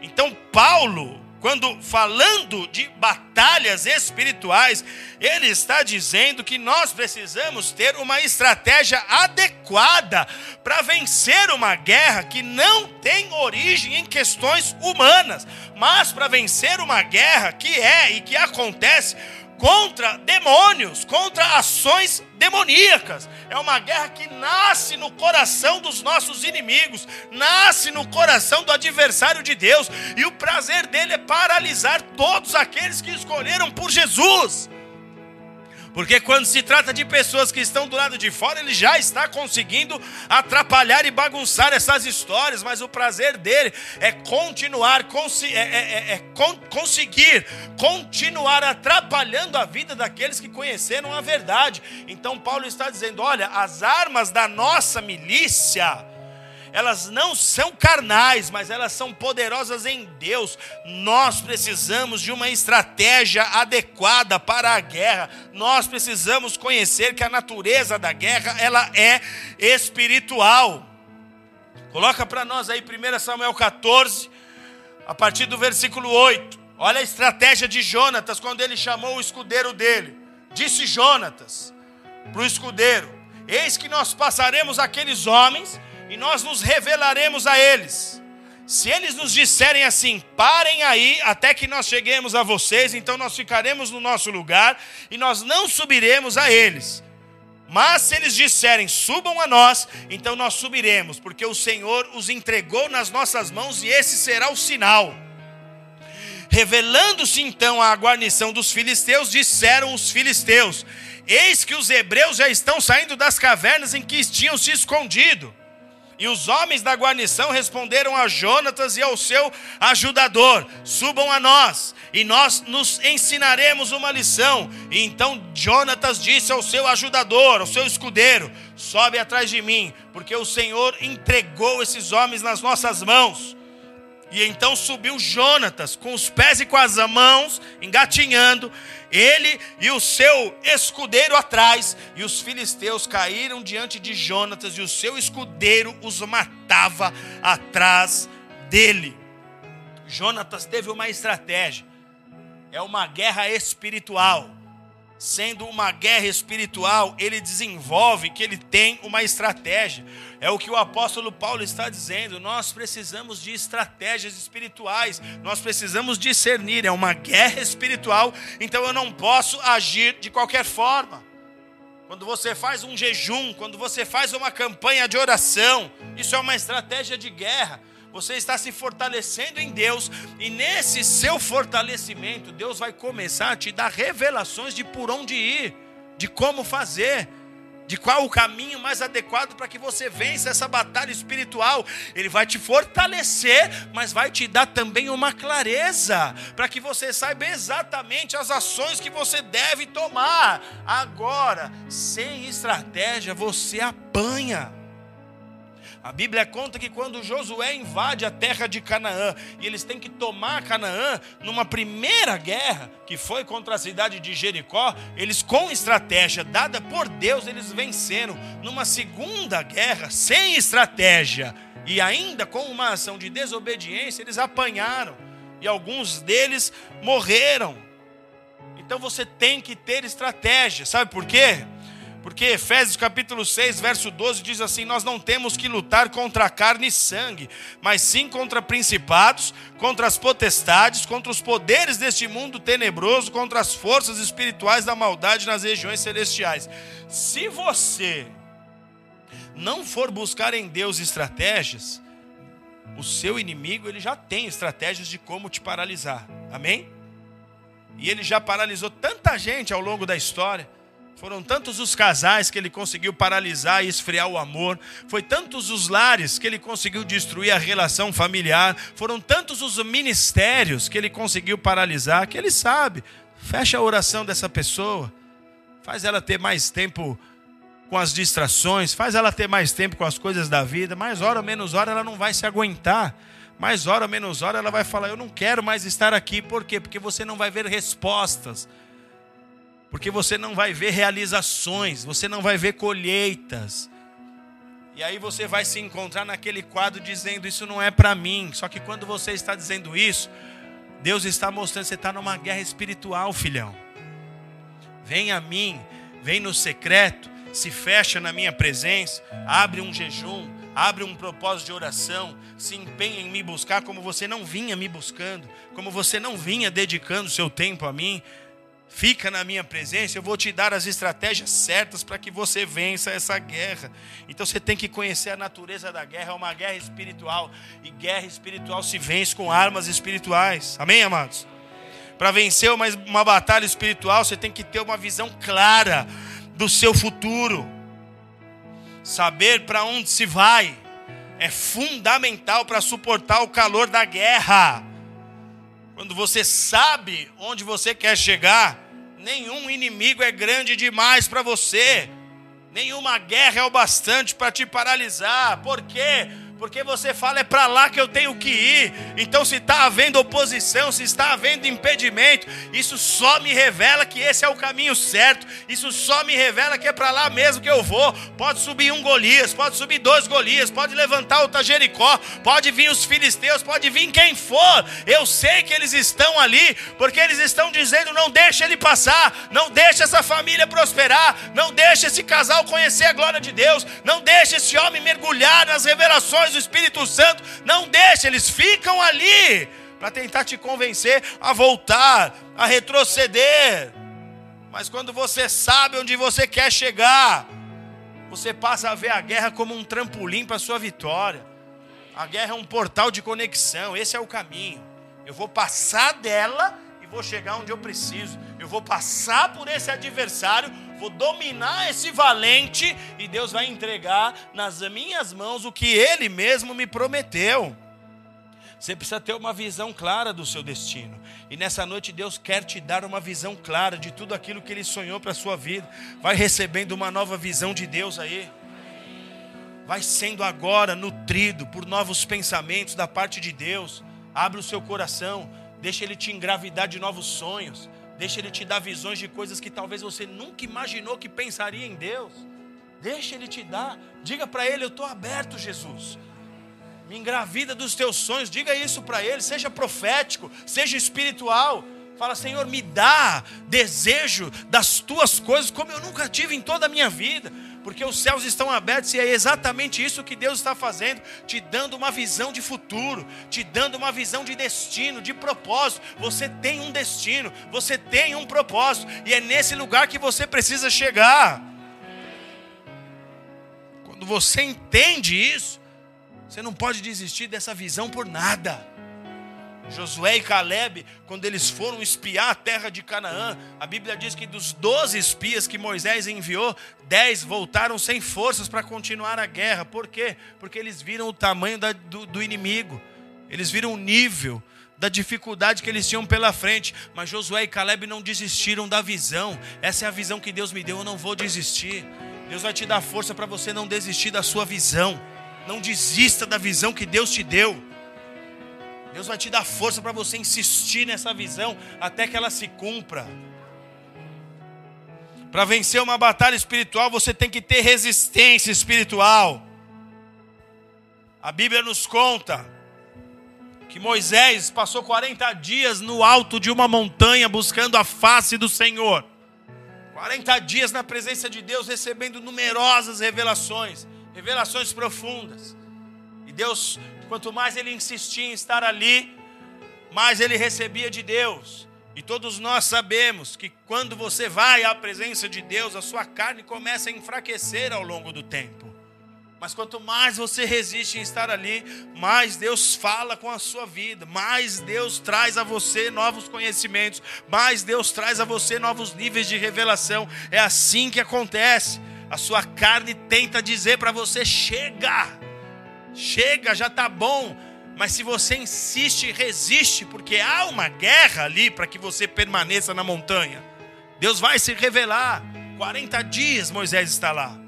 Então, Paulo, quando falando de batalhas espirituais, ele está dizendo que nós precisamos ter uma estratégia adequada para vencer uma guerra que não tem origem em questões humanas, mas para vencer uma guerra que é e que acontece contra demônios, contra ações demoníacas. É uma guerra que nasce no coração dos nossos inimigos, nasce no coração do adversário de Deus, e o prazer dele é paralisar todos aqueles que escolheram por Jesus. Porque quando se trata de pessoas que estão do lado de fora, ele já está conseguindo atrapalhar e bagunçar essas histórias, mas o prazer dele é continuar, é, é, é, é con conseguir continuar atrapalhando a vida daqueles que conheceram a verdade. Então Paulo está dizendo: olha, as armas da nossa milícia elas não são carnais, mas elas são poderosas em Deus. Nós precisamos de uma estratégia adequada para a guerra. Nós precisamos conhecer que a natureza da guerra, ela é espiritual. Coloca para nós aí 1 Samuel 14, a partir do versículo 8. Olha a estratégia de Jonatas quando ele chamou o escudeiro dele. Disse Jonatas para o escudeiro: Eis que nós passaremos aqueles homens e nós nos revelaremos a eles. Se eles nos disserem assim, parem aí até que nós cheguemos a vocês, então nós ficaremos no nosso lugar e nós não subiremos a eles. Mas se eles disserem, subam a nós, então nós subiremos, porque o Senhor os entregou nas nossas mãos e esse será o sinal. Revelando-se então a guarnição dos filisteus, disseram os filisteus: Eis que os hebreus já estão saindo das cavernas em que tinham se escondido. E os homens da guarnição responderam a Jonatas e ao seu ajudador: Subam a nós, e nós nos ensinaremos uma lição. E então Jonatas disse ao seu ajudador, ao seu escudeiro: Sobe atrás de mim, porque o Senhor entregou esses homens nas nossas mãos. E então subiu Jonatas, com os pés e com as mãos, engatinhando, ele e o seu escudeiro atrás, e os filisteus caíram diante de Jonatas, e o seu escudeiro os matava atrás dele. Jonatas teve uma estratégia, é uma guerra espiritual. Sendo uma guerra espiritual, ele desenvolve que ele tem uma estratégia. É o que o apóstolo Paulo está dizendo. Nós precisamos de estratégias espirituais. Nós precisamos discernir. É uma guerra espiritual. Então eu não posso agir de qualquer forma. Quando você faz um jejum, quando você faz uma campanha de oração, isso é uma estratégia de guerra. Você está se fortalecendo em Deus, e nesse seu fortalecimento, Deus vai começar a te dar revelações de por onde ir, de como fazer de qual o caminho mais adequado para que você vença essa batalha espiritual. Ele vai te fortalecer, mas vai te dar também uma clareza, para que você saiba exatamente as ações que você deve tomar. Agora, sem estratégia, você apanha. A Bíblia conta que quando Josué invade a terra de Canaã e eles têm que tomar Canaã, numa primeira guerra, que foi contra a cidade de Jericó, eles, com estratégia dada por Deus, eles venceram. Numa segunda guerra, sem estratégia e ainda com uma ação de desobediência, eles apanharam e alguns deles morreram. Então você tem que ter estratégia, sabe por quê? Porque Efésios capítulo 6, verso 12 diz assim: Nós não temos que lutar contra carne e sangue, mas sim contra principados, contra as potestades, contra os poderes deste mundo tenebroso, contra as forças espirituais da maldade nas regiões celestiais. Se você não for buscar em Deus estratégias, o seu inimigo ele já tem estratégias de como te paralisar. Amém? E ele já paralisou tanta gente ao longo da história. Foram tantos os casais que ele conseguiu paralisar e esfriar o amor. Foi tantos os lares que ele conseguiu destruir a relação familiar. Foram tantos os ministérios que ele conseguiu paralisar que ele sabe. Fecha a oração dessa pessoa. Faz ela ter mais tempo com as distrações, faz ela ter mais tempo com as coisas da vida, mais hora ou menos hora ela não vai se aguentar. Mais hora ou menos hora ela vai falar: Eu não quero mais estar aqui. Por quê? Porque você não vai ver respostas porque você não vai ver realizações, você não vai ver colheitas. E aí você vai se encontrar naquele quadro dizendo: Isso não é para mim. Só que quando você está dizendo isso, Deus está mostrando, você está numa guerra espiritual, filhão. Vem a mim, vem no secreto, se fecha na minha presença, abre um jejum, abre um propósito de oração, se empenha em me buscar como você não vinha me buscando, como você não vinha dedicando seu tempo a mim. Fica na minha presença, eu vou te dar as estratégias certas para que você vença essa guerra. Então você tem que conhecer a natureza da guerra, é uma guerra espiritual, e guerra espiritual se vence com armas espirituais. Amém, amados? Para vencer uma, uma batalha espiritual, você tem que ter uma visão clara do seu futuro. Saber para onde se vai é fundamental para suportar o calor da guerra. Quando você sabe onde você quer chegar, nenhum inimigo é grande demais para você. Nenhuma guerra é o bastante para te paralisar. Por quê? Porque você fala é para lá que eu tenho que ir. Então, se está havendo oposição, se está havendo impedimento, isso só me revela que esse é o caminho certo. Isso só me revela que é para lá mesmo que eu vou. Pode subir um Golias, pode subir dois Golias, pode levantar o Jericó, pode vir os filisteus, pode vir quem for. Eu sei que eles estão ali, porque eles estão dizendo: não deixe ele passar, não deixe essa família prosperar, não deixe esse casal conhecer a glória de Deus, não deixe esse homem mergulhar nas revelações do Espírito Santo, não deixa, eles ficam ali para tentar te convencer a voltar, a retroceder. Mas quando você sabe onde você quer chegar, você passa a ver a guerra como um trampolim para a sua vitória. A guerra é um portal de conexão, esse é o caminho. Eu vou passar dela e vou chegar onde eu preciso. Eu vou passar por esse adversário vou dominar esse valente e Deus vai entregar nas minhas mãos o que Ele mesmo me prometeu. Você precisa ter uma visão clara do seu destino. E nessa noite Deus quer te dar uma visão clara de tudo aquilo que Ele sonhou para a sua vida. Vai recebendo uma nova visão de Deus aí. Vai sendo agora nutrido por novos pensamentos da parte de Deus. Abre o seu coração, deixa Ele te engravidar de novos sonhos. Deixa Ele te dar visões de coisas que talvez você nunca imaginou que pensaria em Deus. Deixa Ele te dar. Diga para Ele: Eu estou aberto, Jesus. Me engravida dos teus sonhos. Diga isso para Ele. Seja profético, seja espiritual. Fala, Senhor, me dá desejo das tuas coisas como eu nunca tive em toda a minha vida porque os céus estão abertos e é exatamente isso que Deus está fazendo, te dando uma visão de futuro, te dando uma visão de destino, de propósito. Você tem um destino, você tem um propósito, e é nesse lugar que você precisa chegar. Quando você entende isso, você não pode desistir dessa visão por nada. Josué e Caleb, quando eles foram espiar a terra de Canaã, a Bíblia diz que dos doze espias que Moisés enviou, dez voltaram sem forças para continuar a guerra. Por quê? Porque eles viram o tamanho da, do, do inimigo, eles viram o nível da dificuldade que eles tinham pela frente, mas Josué e Caleb não desistiram da visão. Essa é a visão que Deus me deu, eu não vou desistir. Deus vai te dar força para você não desistir da sua visão. Não desista da visão que Deus te deu. Deus vai te dar força para você insistir nessa visão até que ela se cumpra. Para vencer uma batalha espiritual, você tem que ter resistência espiritual. A Bíblia nos conta que Moisés passou 40 dias no alto de uma montanha buscando a face do Senhor. 40 dias na presença de Deus, recebendo numerosas revelações, revelações profundas. E Deus Quanto mais ele insistia em estar ali, mais ele recebia de Deus. E todos nós sabemos que quando você vai à presença de Deus, a sua carne começa a enfraquecer ao longo do tempo. Mas quanto mais você resiste em estar ali, mais Deus fala com a sua vida, mais Deus traz a você novos conhecimentos, mais Deus traz a você novos níveis de revelação. É assim que acontece. A sua carne tenta dizer para você: chega chega, já está bom. Mas se você insiste resiste, porque há uma guerra ali para que você permaneça na montanha, Deus vai se revelar. 40 dias Moisés está lá.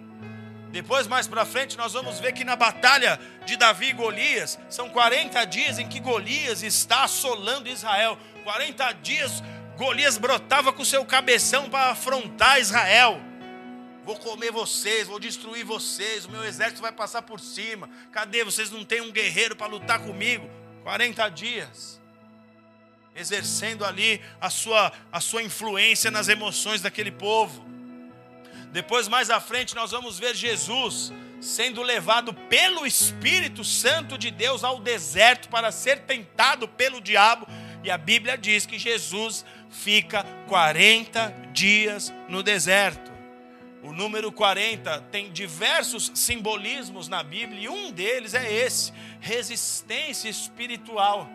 Depois, mais para frente, nós vamos ver que na batalha de Davi e Golias, são 40 dias em que Golias está assolando Israel. 40 dias Golias brotava com seu cabeção para afrontar Israel. Vou comer vocês, vou destruir vocês, o meu exército vai passar por cima. Cadê? Vocês não têm um guerreiro para lutar comigo? 40 dias. exercendo ali a sua, a sua influência nas emoções daquele povo. Depois, mais à frente, nós vamos ver Jesus sendo levado pelo Espírito Santo de Deus ao deserto para ser tentado pelo diabo. E a Bíblia diz que Jesus fica 40 dias no deserto. O número 40 tem diversos simbolismos na Bíblia e um deles é esse: resistência espiritual.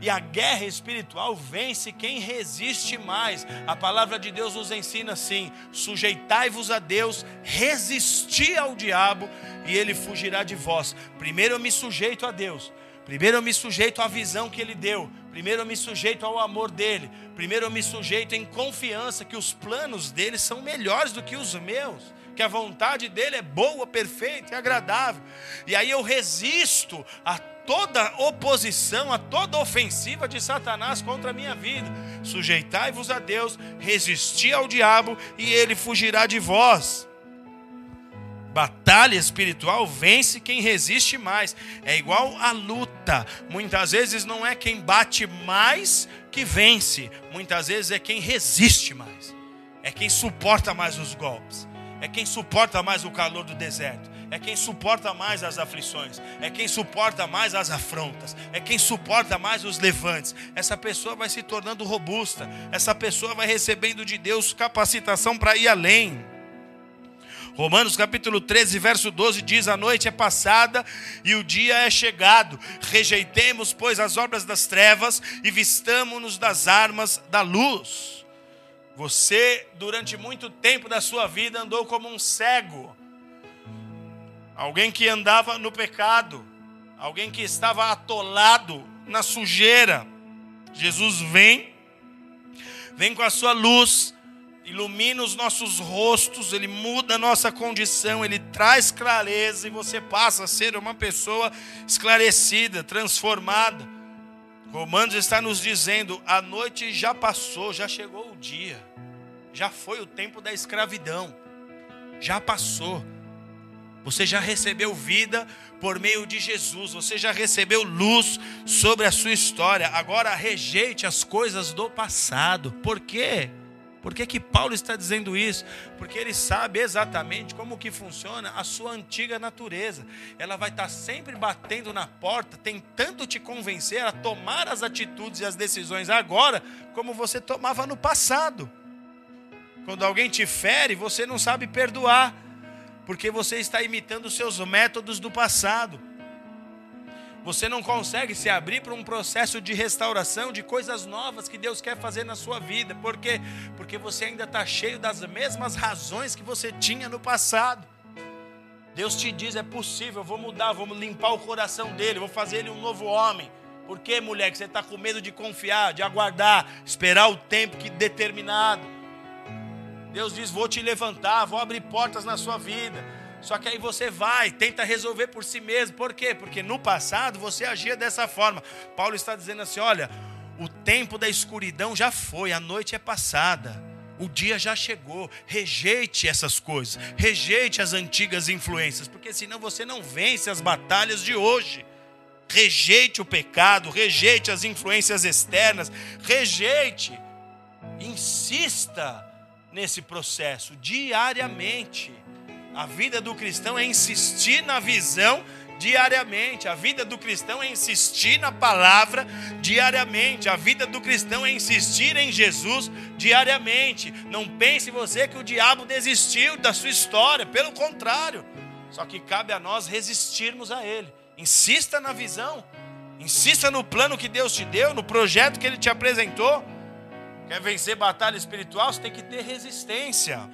E a guerra espiritual vence quem resiste mais. A palavra de Deus nos ensina assim: sujeitai-vos a Deus, resisti ao diabo e ele fugirá de vós. Primeiro eu me sujeito a Deus. Primeiro eu me sujeito à visão que ele deu. Primeiro eu me sujeito ao amor dele. Primeiro eu me sujeito em confiança que os planos dele são melhores do que os meus que a vontade dele é boa, perfeita e agradável. E aí eu resisto a toda oposição, a toda ofensiva de Satanás contra a minha vida. Sujeitai-vos a Deus, resisti ao diabo e ele fugirá de vós. Batalha espiritual vence quem resiste mais. É igual a luta. Muitas vezes não é quem bate mais que vence, muitas vezes é quem resiste mais. É quem suporta mais os golpes. É quem suporta mais o calor do deserto é quem suporta mais as aflições, é quem suporta mais as afrontas, é quem suporta mais os levantes. Essa pessoa vai se tornando robusta, essa pessoa vai recebendo de Deus capacitação para ir além. Romanos capítulo 13, verso 12 diz: A noite é passada e o dia é chegado. Rejeitemos, pois, as obras das trevas e vistamo-nos das armas da luz. Você, durante muito tempo da sua vida, andou como um cego alguém que andava no pecado, alguém que estava atolado na sujeira. Jesus vem, vem com a sua luz, ilumina os nossos rostos, ele muda a nossa condição, ele traz clareza e você passa a ser uma pessoa esclarecida, transformada. Romanos está nos dizendo: a noite já passou, já chegou o dia, já foi o tempo da escravidão, já passou. Você já recebeu vida por meio de Jesus, você já recebeu luz sobre a sua história. Agora rejeite as coisas do passado. Por quê? Por que, que Paulo está dizendo isso? Porque ele sabe exatamente como que funciona a sua antiga natureza. Ela vai estar sempre batendo na porta, tentando te convencer a tomar as atitudes e as decisões agora, como você tomava no passado. Quando alguém te fere, você não sabe perdoar porque você está imitando os seus métodos do passado. Você não consegue se abrir para um processo de restauração, de coisas novas que Deus quer fazer na sua vida. Por quê? Porque você ainda está cheio das mesmas razões que você tinha no passado. Deus te diz: é possível, vou mudar, vou limpar o coração dele, vou fazer ele um novo homem. Por que, mulher, que você está com medo de confiar, de aguardar, esperar o tempo que determinado? Deus diz: Vou te levantar, vou abrir portas na sua vida. Só que aí você vai, tenta resolver por si mesmo. Por quê? Porque no passado você agia dessa forma. Paulo está dizendo assim: olha, o tempo da escuridão já foi, a noite é passada. O dia já chegou. Rejeite essas coisas. Rejeite as antigas influências, porque senão você não vence as batalhas de hoje. Rejeite o pecado, rejeite as influências externas, rejeite, insista nesse processo diariamente. A vida do cristão é insistir na visão diariamente. A vida do cristão é insistir na palavra diariamente. A vida do cristão é insistir em Jesus diariamente. Não pense você que o diabo desistiu da sua história, pelo contrário. Só que cabe a nós resistirmos a ele. Insista na visão. Insista no plano que Deus te deu, no projeto que ele te apresentou. Quer vencer batalha espiritual? Você tem que ter resistência.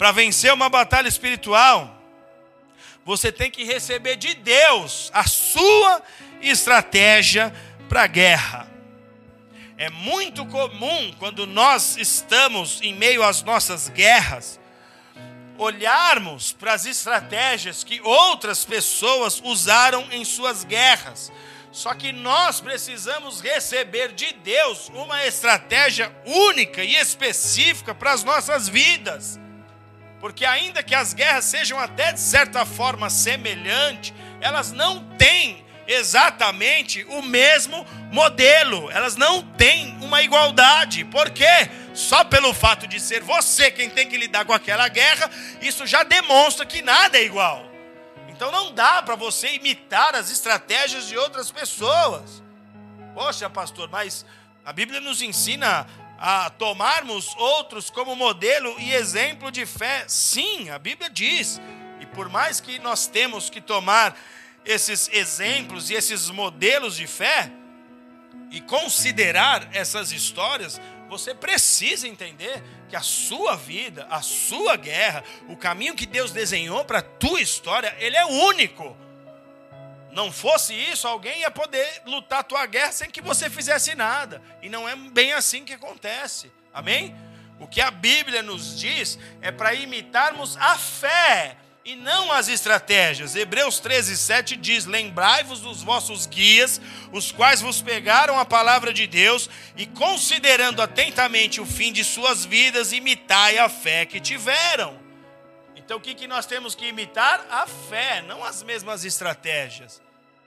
Para vencer uma batalha espiritual, você tem que receber de Deus a sua estratégia para a guerra. É muito comum quando nós estamos em meio às nossas guerras, olharmos para as estratégias que outras pessoas usaram em suas guerras só que nós precisamos receber de Deus uma estratégia única e específica para as nossas vidas. Porque, ainda que as guerras sejam até de certa forma semelhantes, elas não têm exatamente o mesmo modelo. Elas não têm uma igualdade. Por quê? Só pelo fato de ser você quem tem que lidar com aquela guerra, isso já demonstra que nada é igual. Então não dá para você imitar as estratégias de outras pessoas. Poxa, pastor, mas a Bíblia nos ensina a tomarmos outros como modelo e exemplo de fé. Sim, a Bíblia diz. E por mais que nós temos que tomar esses exemplos e esses modelos de fé e considerar essas histórias, você precisa entender que a sua vida, a sua guerra, o caminho que Deus desenhou para a tua história, ele é único. Não fosse isso, alguém ia poder lutar a tua guerra sem que você fizesse nada. E não é bem assim que acontece. Amém? O que a Bíblia nos diz é para imitarmos a fé e não as estratégias. Hebreus 13, 7 diz: Lembrai-vos dos vossos guias, os quais vos pegaram a palavra de Deus, e considerando atentamente o fim de suas vidas, imitai a fé que tiveram. Então o que, que nós temos que imitar? A fé, não as mesmas estratégias.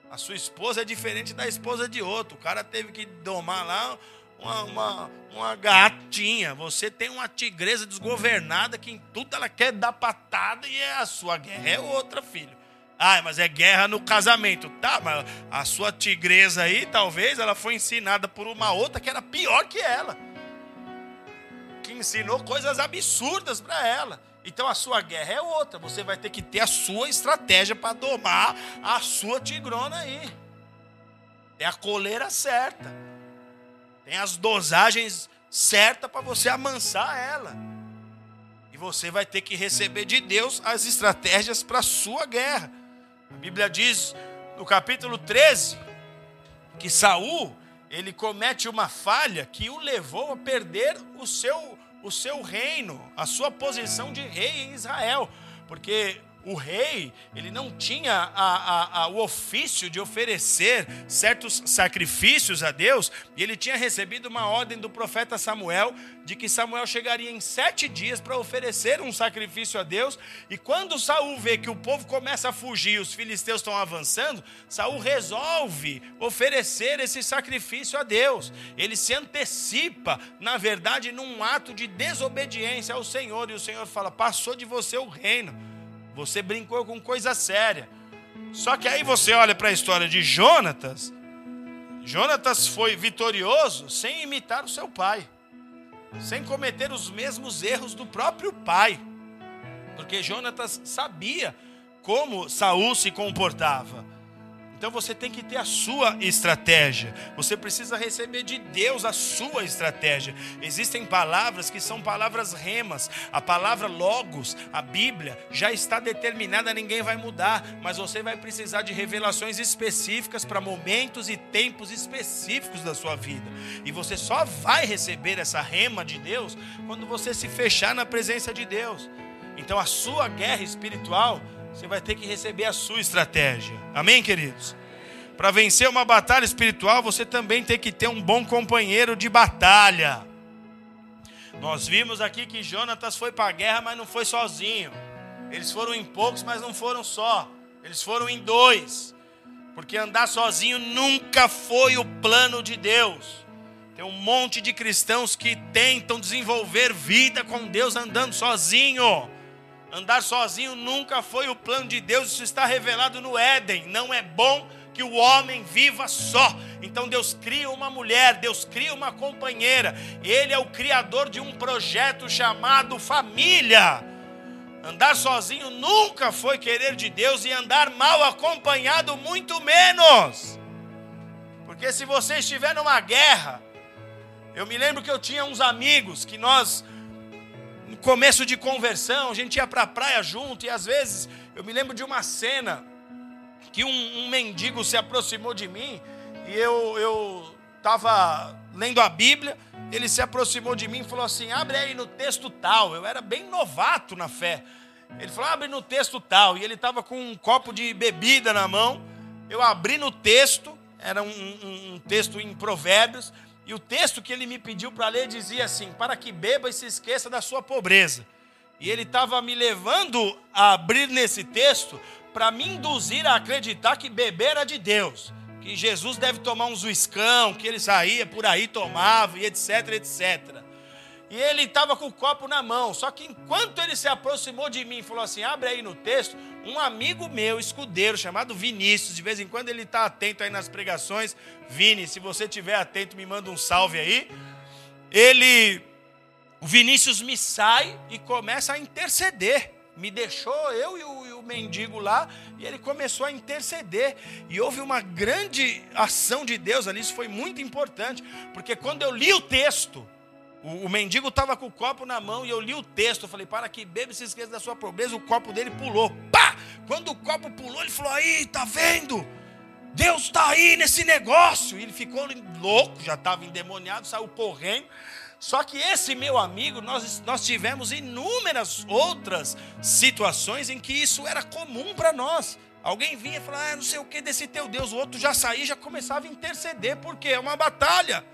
A sua esposa é diferente da esposa de outro. O cara teve que domar lá uma, uma, uma gatinha. Você tem uma tigresa desgovernada que em tudo ela quer dar patada e a sua guerra é outra, filho. Ah, mas é guerra no casamento. Tá, mas a sua tigresa aí, talvez ela foi ensinada por uma outra que era pior que ela. Que ensinou coisas absurdas para ela. Então a sua guerra é outra. Você vai ter que ter a sua estratégia para domar a sua tigrona aí. Tem a coleira certa. Tem as dosagens certas para você amansar ela. E você vai ter que receber de Deus as estratégias para a sua guerra. A Bíblia diz no capítulo 13 que Saul ele comete uma falha que o levou a perder o seu o seu reino, a sua posição de rei em Israel, porque o rei ele não tinha a, a, a, o ofício de oferecer certos sacrifícios a Deus, e ele tinha recebido uma ordem do profeta Samuel de que Samuel chegaria em sete dias para oferecer um sacrifício a Deus. E quando Saul vê que o povo começa a fugir, os filisteus estão avançando, Saul resolve oferecer esse sacrifício a Deus. Ele se antecipa, na verdade, num ato de desobediência ao Senhor, e o Senhor fala: passou de você o reino você brincou com coisa séria. Só que aí você olha para a história de Jonatas. Jonatas foi vitorioso sem imitar o seu pai, sem cometer os mesmos erros do próprio pai, porque Jonatas sabia como Saul se comportava. Então você tem que ter a sua estratégia. Você precisa receber de Deus a sua estratégia. Existem palavras que são palavras remas. A palavra logos, a Bíblia, já está determinada, ninguém vai mudar. Mas você vai precisar de revelações específicas para momentos e tempos específicos da sua vida. E você só vai receber essa rema de Deus quando você se fechar na presença de Deus. Então a sua guerra espiritual você vai ter que receber a sua estratégia. Amém, queridos? Para vencer uma batalha espiritual, você também tem que ter um bom companheiro de batalha. Nós vimos aqui que Jonatas foi para a guerra, mas não foi sozinho. Eles foram em poucos, mas não foram só. Eles foram em dois. Porque andar sozinho nunca foi o plano de Deus. Tem um monte de cristãos que tentam desenvolver vida com Deus andando sozinho. Andar sozinho nunca foi o plano de Deus, isso está revelado no Éden. Não é bom que o homem viva só. Então Deus cria uma mulher, Deus cria uma companheira. Ele é o criador de um projeto chamado família. Andar sozinho nunca foi querer de Deus e andar mal acompanhado muito menos. Porque se você estiver numa guerra, eu me lembro que eu tinha uns amigos que nós no começo de conversão, a gente ia para a praia junto, e às vezes eu me lembro de uma cena que um, um mendigo se aproximou de mim, e eu estava lendo a Bíblia, ele se aproximou de mim e falou assim: abre aí no texto tal. Eu era bem novato na fé. Ele falou: abre no texto tal. E ele estava com um copo de bebida na mão. Eu abri no texto, era um, um, um texto em Provérbios. E o texto que ele me pediu para ler dizia assim: para que beba e se esqueça da sua pobreza. E ele estava me levando a abrir nesse texto para me induzir a acreditar que beber era de Deus. Que Jesus deve tomar uns uiscão, que ele saía por aí, tomava e etc, etc. E ele estava com o copo na mão. Só que enquanto ele se aproximou de mim e falou assim: abre aí no texto, um amigo meu, escudeiro, chamado Vinícius, de vez em quando ele está atento aí nas pregações. Vini, se você estiver atento, me manda um salve aí. Ele, o Vinícius me sai e começa a interceder me deixou eu e o, e o, mendigo lá, e ele começou a interceder. E houve uma grande ação de Deus ali, isso foi muito importante, porque quando eu li o texto, o, o mendigo estava com o copo na mão e eu li o texto, eu falei, para que bebe se esqueça da sua pobreza, o copo dele pulou. Pá! Quando o copo pulou, ele falou, aí, tá vendo? Deus está aí nesse negócio. E ele ficou louco, já estava endemoniado, saiu correndo. Só que esse meu amigo, nós, nós tivemos inúmeras outras situações em que isso era comum para nós. Alguém vinha e falava, ah, não sei o que desse teu Deus. O outro já saía já começava a interceder, porque é uma batalha.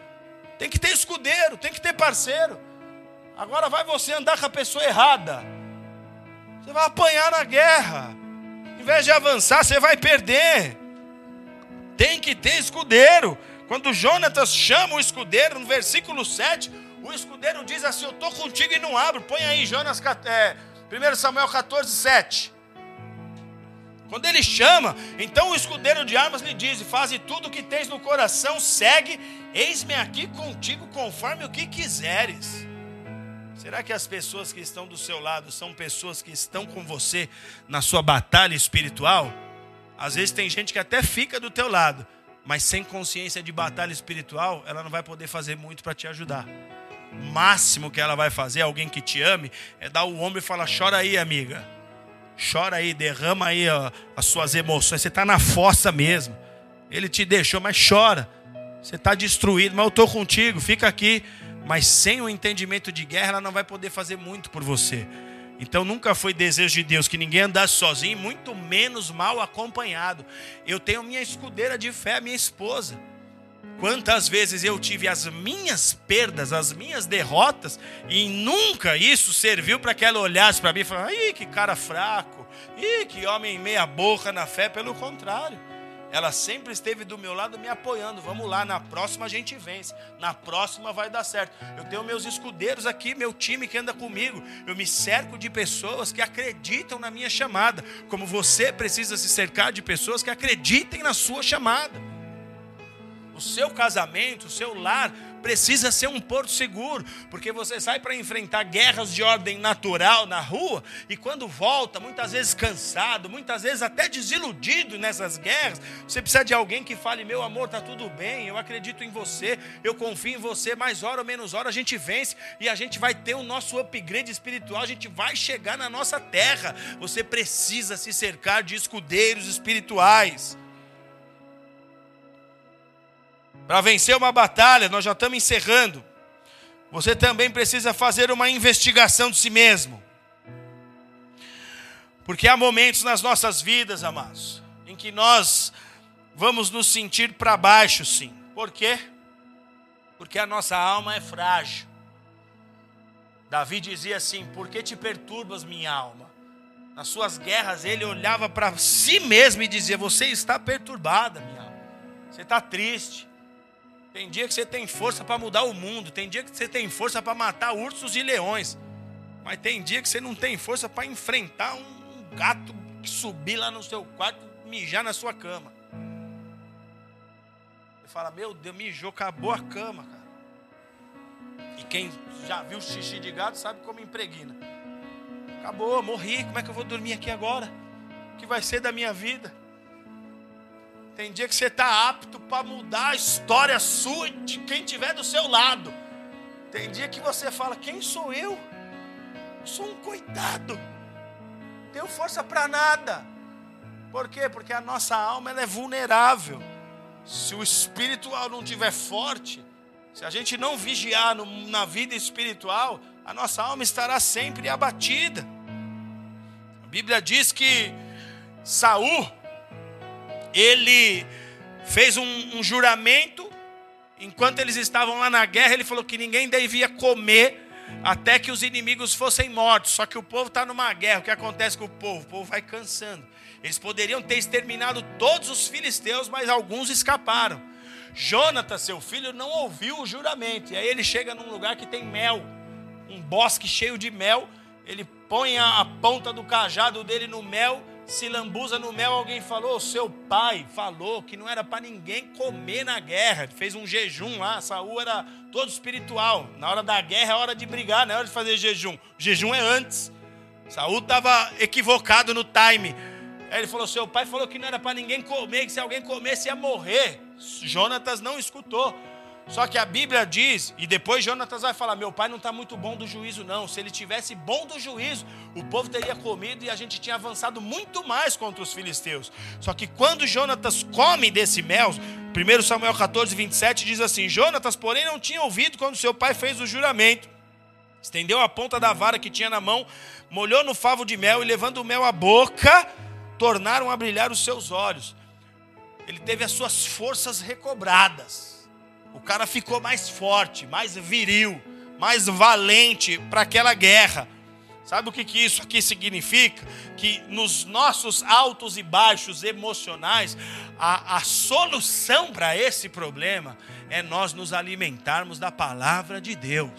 Tem que ter escudeiro, tem que ter parceiro. Agora vai você andar com a pessoa errada. Você vai apanhar na guerra. Em vez de avançar, você vai perder. Tem que ter escudeiro. Quando Jonatas chama o escudeiro, no versículo 7, o escudeiro diz assim: Eu estou contigo e não abro. Põe aí Jonas, é, 1 Samuel 14, 7. Quando ele chama, então o escudeiro de armas lhe diz: Faze tudo o que tens no coração, segue, eis-me aqui contigo conforme o que quiseres. Será que as pessoas que estão do seu lado são pessoas que estão com você na sua batalha espiritual? Às vezes tem gente que até fica do teu lado, mas sem consciência de batalha espiritual, ela não vai poder fazer muito para te ajudar máximo que ela vai fazer, alguém que te ame, é dar o ombro e falar: chora aí, amiga. Chora aí, derrama aí ó, as suas emoções. Você está na fossa mesmo. Ele te deixou, mas chora. Você está destruído, mas eu estou contigo, fica aqui. Mas sem o entendimento de guerra, ela não vai poder fazer muito por você. Então nunca foi desejo de Deus que ninguém andasse sozinho, muito menos mal acompanhado. Eu tenho minha escudeira de fé, minha esposa. Quantas vezes eu tive as minhas perdas, as minhas derrotas, e nunca isso serviu para que ela olhasse para mim e falasse: ih, que cara fraco, ih, que homem meia-boca na fé. Pelo contrário, ela sempre esteve do meu lado me apoiando. Vamos lá, na próxima a gente vence, na próxima vai dar certo. Eu tenho meus escudeiros aqui, meu time que anda comigo. Eu me cerco de pessoas que acreditam na minha chamada, como você precisa se cercar de pessoas que acreditem na sua chamada. O seu casamento, o seu lar precisa ser um porto seguro, porque você sai para enfrentar guerras de ordem natural na rua e quando volta, muitas vezes cansado, muitas vezes até desiludido nessas guerras, você precisa de alguém que fale: "Meu amor, tá tudo bem, eu acredito em você, eu confio em você, mais hora ou menos hora a gente vence e a gente vai ter o nosso upgrade espiritual, a gente vai chegar na nossa terra". Você precisa se cercar de escudeiros espirituais. Para vencer uma batalha, nós já estamos encerrando. Você também precisa fazer uma investigação de si mesmo. Porque há momentos nas nossas vidas, amados, em que nós vamos nos sentir para baixo, sim. Por quê? Porque a nossa alma é frágil. Davi dizia assim: Por que te perturbas, minha alma? Nas suas guerras, ele olhava para si mesmo e dizia: Você está perturbada, minha alma. Você está triste. Tem dia que você tem força para mudar o mundo, tem dia que você tem força para matar ursos e leões, mas tem dia que você não tem força para enfrentar um gato que subir lá no seu quarto, mijar na sua cama. Você fala, meu Deus, mijou, acabou a cama, cara. E quem já viu xixi de gato sabe como impregna. Acabou, morri, como é que eu vou dormir aqui agora? O que vai ser da minha vida? Tem dia que você está apto para mudar a história sua de quem tiver do seu lado. Tem dia que você fala: Quem sou eu? Eu sou um coitado. Tenho força para nada. Por quê? Porque a nossa alma é vulnerável. Se o espiritual não estiver forte, se a gente não vigiar no, na vida espiritual, a nossa alma estará sempre abatida. A Bíblia diz que Saul ele fez um, um juramento, enquanto eles estavam lá na guerra, ele falou que ninguém devia comer até que os inimigos fossem mortos. Só que o povo está numa guerra. O que acontece com o povo? O povo vai cansando. Eles poderiam ter exterminado todos os filisteus, mas alguns escaparam. Jonatas, seu filho, não ouviu o juramento. E aí ele chega num lugar que tem mel, um bosque cheio de mel. Ele põe a, ponta do cajado dele no mel, se lambuza no mel. Alguém falou: seu pai falou que não era para ninguém comer na guerra. Fez um jejum lá. Saul era todo espiritual. Na hora da guerra é hora de brigar, não é hora de fazer jejum. O jejum é antes. Saul estava equivocado no time. Aí ele falou: seu pai falou que não era para ninguém comer, que se alguém comesse ia morrer. Jonatas não escutou. Só que a Bíblia diz, e depois Jonatas vai falar: Meu pai não está muito bom do juízo, não. Se ele tivesse bom do juízo, o povo teria comido e a gente tinha avançado muito mais contra os filisteus. Só que quando Jonatas come desse mel, 1 Samuel 14, 27 diz assim: Jonatas, porém, não tinha ouvido quando seu pai fez o juramento. Estendeu a ponta da vara que tinha na mão, molhou no favo de mel e, levando o mel à boca, tornaram a brilhar os seus olhos. Ele teve as suas forças recobradas. O cara ficou mais forte, mais viril, mais valente para aquela guerra. Sabe o que, que isso aqui significa? Que nos nossos altos e baixos emocionais, a, a solução para esse problema é nós nos alimentarmos da palavra de Deus.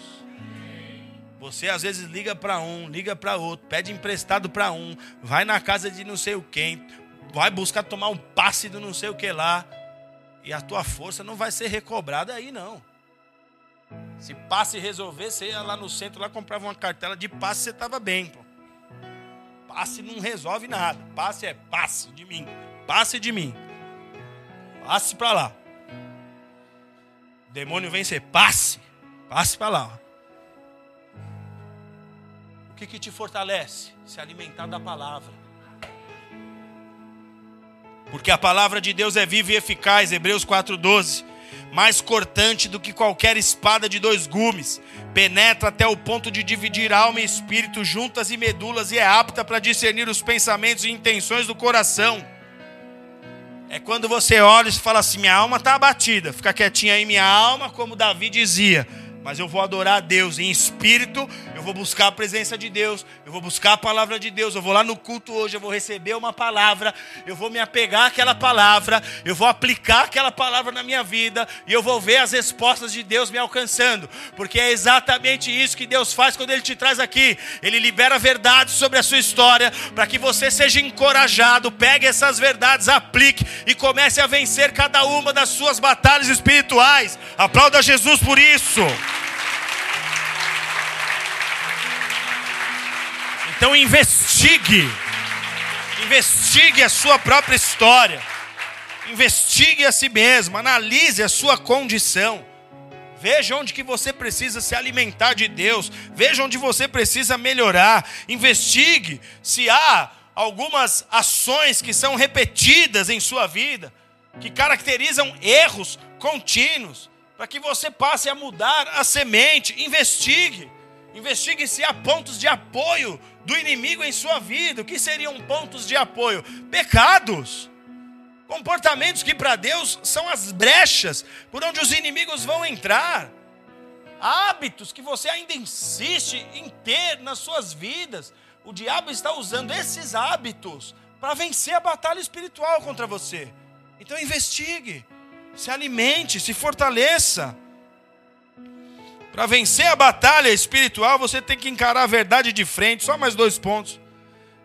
Você às vezes liga para um, liga para outro, pede emprestado para um, vai na casa de não sei o quem, vai buscar tomar um passe do não sei o que lá, e a tua força não vai ser recobrada aí não. Se passe resolver, você ia lá no centro, lá comprava uma cartela de passe, você estava bem. Pô. Passe não resolve nada. Passe é passe de mim. Passe de mim. Passe para lá. O demônio vem ser passe. Passe para lá que, que te fortalece? Se alimentar da palavra. Porque a palavra de Deus é viva e eficaz, Hebreus 4,12. Mais cortante do que qualquer espada de dois gumes, penetra até o ponto de dividir alma e espírito, juntas e medulas, e é apta para discernir os pensamentos e intenções do coração. É quando você olha e fala assim: minha alma está abatida, fica quietinha aí, minha alma, como Davi dizia mas eu vou adorar a Deus em espírito, eu vou buscar a presença de Deus, eu vou buscar a palavra de Deus, eu vou lá no culto hoje, eu vou receber uma palavra, eu vou me apegar àquela palavra, eu vou aplicar aquela palavra na minha vida e eu vou ver as respostas de Deus me alcançando, porque é exatamente isso que Deus faz quando Ele te traz aqui. Ele libera verdades sobre a sua história para que você seja encorajado, pegue essas verdades, aplique e comece a vencer cada uma das suas batalhas espirituais. Aplauda Jesus por isso. Então investigue. Investigue a sua própria história. Investigue a si mesmo, analise a sua condição. Veja onde que você precisa se alimentar de Deus. Veja onde você precisa melhorar. Investigue se há algumas ações que são repetidas em sua vida, que caracterizam erros contínuos, para que você passe a mudar a semente. Investigue. Investigue se há pontos de apoio do inimigo em sua vida. O que seriam pontos de apoio? Pecados. Comportamentos que para Deus são as brechas por onde os inimigos vão entrar. Hábitos que você ainda insiste em ter nas suas vidas. O diabo está usando esses hábitos para vencer a batalha espiritual contra você. Então investigue, se alimente, se fortaleça. Para vencer a batalha espiritual, você tem que encarar a verdade de frente. Só mais dois pontos.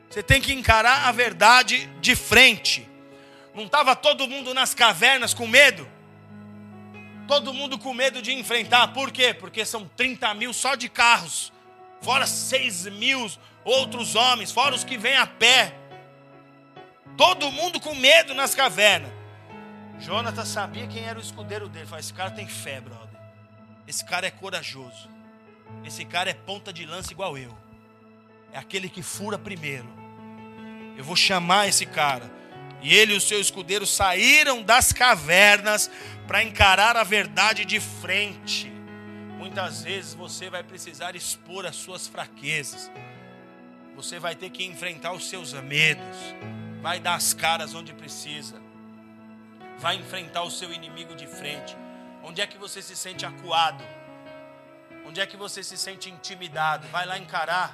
Você tem que encarar a verdade de frente. Não estava todo mundo nas cavernas com medo? Todo mundo com medo de enfrentar. Por quê? Porque são 30 mil só de carros. Fora 6 mil outros homens. Fora os que vêm a pé. Todo mundo com medo nas cavernas. Jonathan sabia quem era o escudeiro dele. Falei, esse cara tem fé, brother. Esse cara é corajoso. Esse cara é ponta de lança igual eu. É aquele que fura primeiro. Eu vou chamar esse cara. E ele e o seu escudeiro saíram das cavernas para encarar a verdade de frente. Muitas vezes você vai precisar expor as suas fraquezas. Você vai ter que enfrentar os seus medos. Vai dar as caras onde precisa. Vai enfrentar o seu inimigo de frente. Onde é que você se sente acuado? Onde é que você se sente intimidado? Vai lá encarar.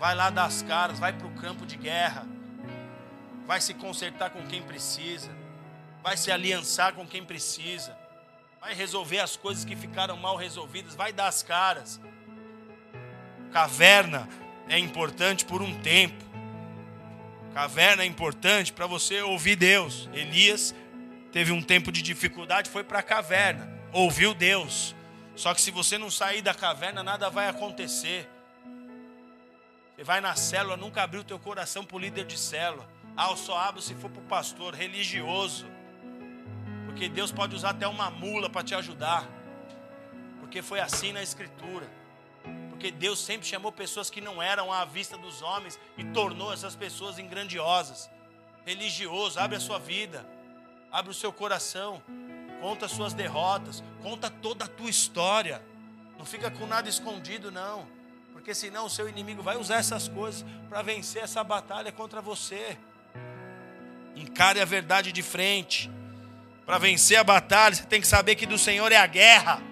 Vai lá dar as caras, vai para o campo de guerra. Vai se consertar com quem precisa. Vai se aliançar com quem precisa. Vai resolver as coisas que ficaram mal resolvidas. Vai dar as caras. Caverna é importante por um tempo. Caverna é importante para você ouvir Deus. Elias teve um tempo de dificuldade, foi para a caverna, ouviu Deus. Só que se você não sair da caverna, nada vai acontecer. Você vai na célula, nunca abriu teu coração para o líder de célula. Ah, eu só abro se for para o pastor religioso. Porque Deus pode usar até uma mula para te ajudar. Porque foi assim na Escritura. Porque Deus sempre chamou pessoas que não eram à vista dos homens e tornou essas pessoas em grandiosas. Religioso, abre a sua vida, abre o seu coração, conta as suas derrotas, conta toda a tua história. Não fica com nada escondido, não. Porque senão o seu inimigo vai usar essas coisas para vencer essa batalha contra você. Encare a verdade de frente. Para vencer a batalha, você tem que saber que do Senhor é a guerra.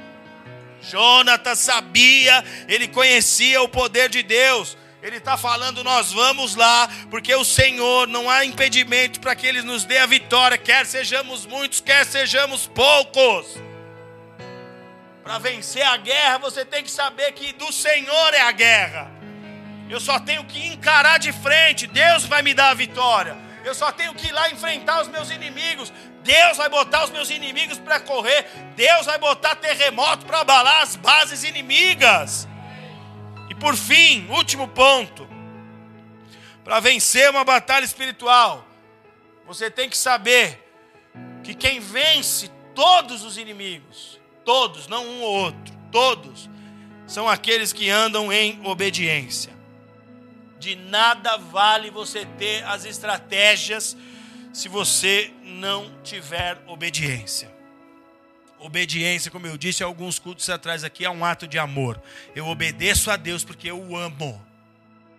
Jonatas sabia, ele conhecia o poder de Deus. Ele está falando, nós vamos lá, porque o Senhor não há impedimento para que Ele nos dê a vitória, quer sejamos muitos, quer sejamos poucos. Para vencer a guerra, você tem que saber que do Senhor é a guerra. Eu só tenho que encarar de frente, Deus vai me dar a vitória. Eu só tenho que ir lá enfrentar os meus inimigos. Deus vai botar os meus inimigos para correr. Deus vai botar terremoto para abalar as bases inimigas. E por fim, último ponto. Para vencer uma batalha espiritual, você tem que saber que quem vence todos os inimigos, todos, não um ou outro, todos, são aqueles que andam em obediência. De nada vale você ter as estratégias se você não tiver obediência. Obediência, como eu disse alguns cultos atrás aqui, é um ato de amor. Eu obedeço a Deus porque eu o amo.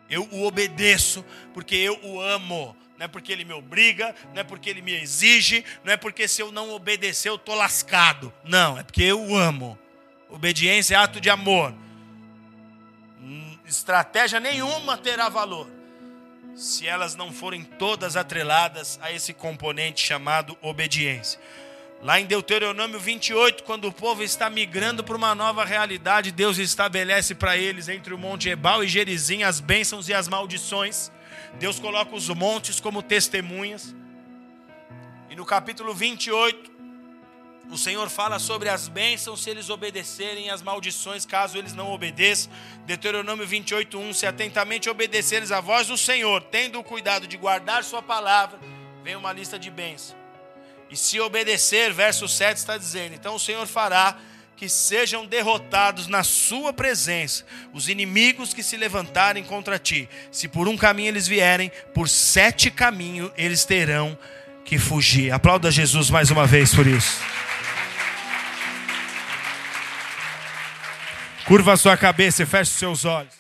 Eu o obedeço porque eu o amo. Não é porque ele me obriga, não é porque ele me exige, não é porque se eu não obedecer eu estou lascado. Não, é porque eu o amo. Obediência é ato de amor. Hum, estratégia nenhuma terá valor se elas não forem todas atreladas a esse componente chamado obediência. Lá em Deuteronômio 28, quando o povo está migrando para uma nova realidade, Deus estabelece para eles entre o Monte Ebal e Gerizim as bênçãos e as maldições. Deus coloca os montes como testemunhas. E no capítulo 28, o Senhor fala sobre as bênçãos se eles obedecerem e as maldições caso eles não obedeçam. Deuteronômio 28:1 Se atentamente obedeceres a voz do Senhor, tendo o cuidado de guardar sua palavra, vem uma lista de bênçãos. E se obedecer, verso 7 está dizendo: Então o Senhor fará que sejam derrotados na sua presença os inimigos que se levantarem contra ti. Se por um caminho eles vierem, por sete caminhos eles terão que fugir. Aplauda Jesus mais uma vez por isso. Curva sua cabeça e feche seus olhos.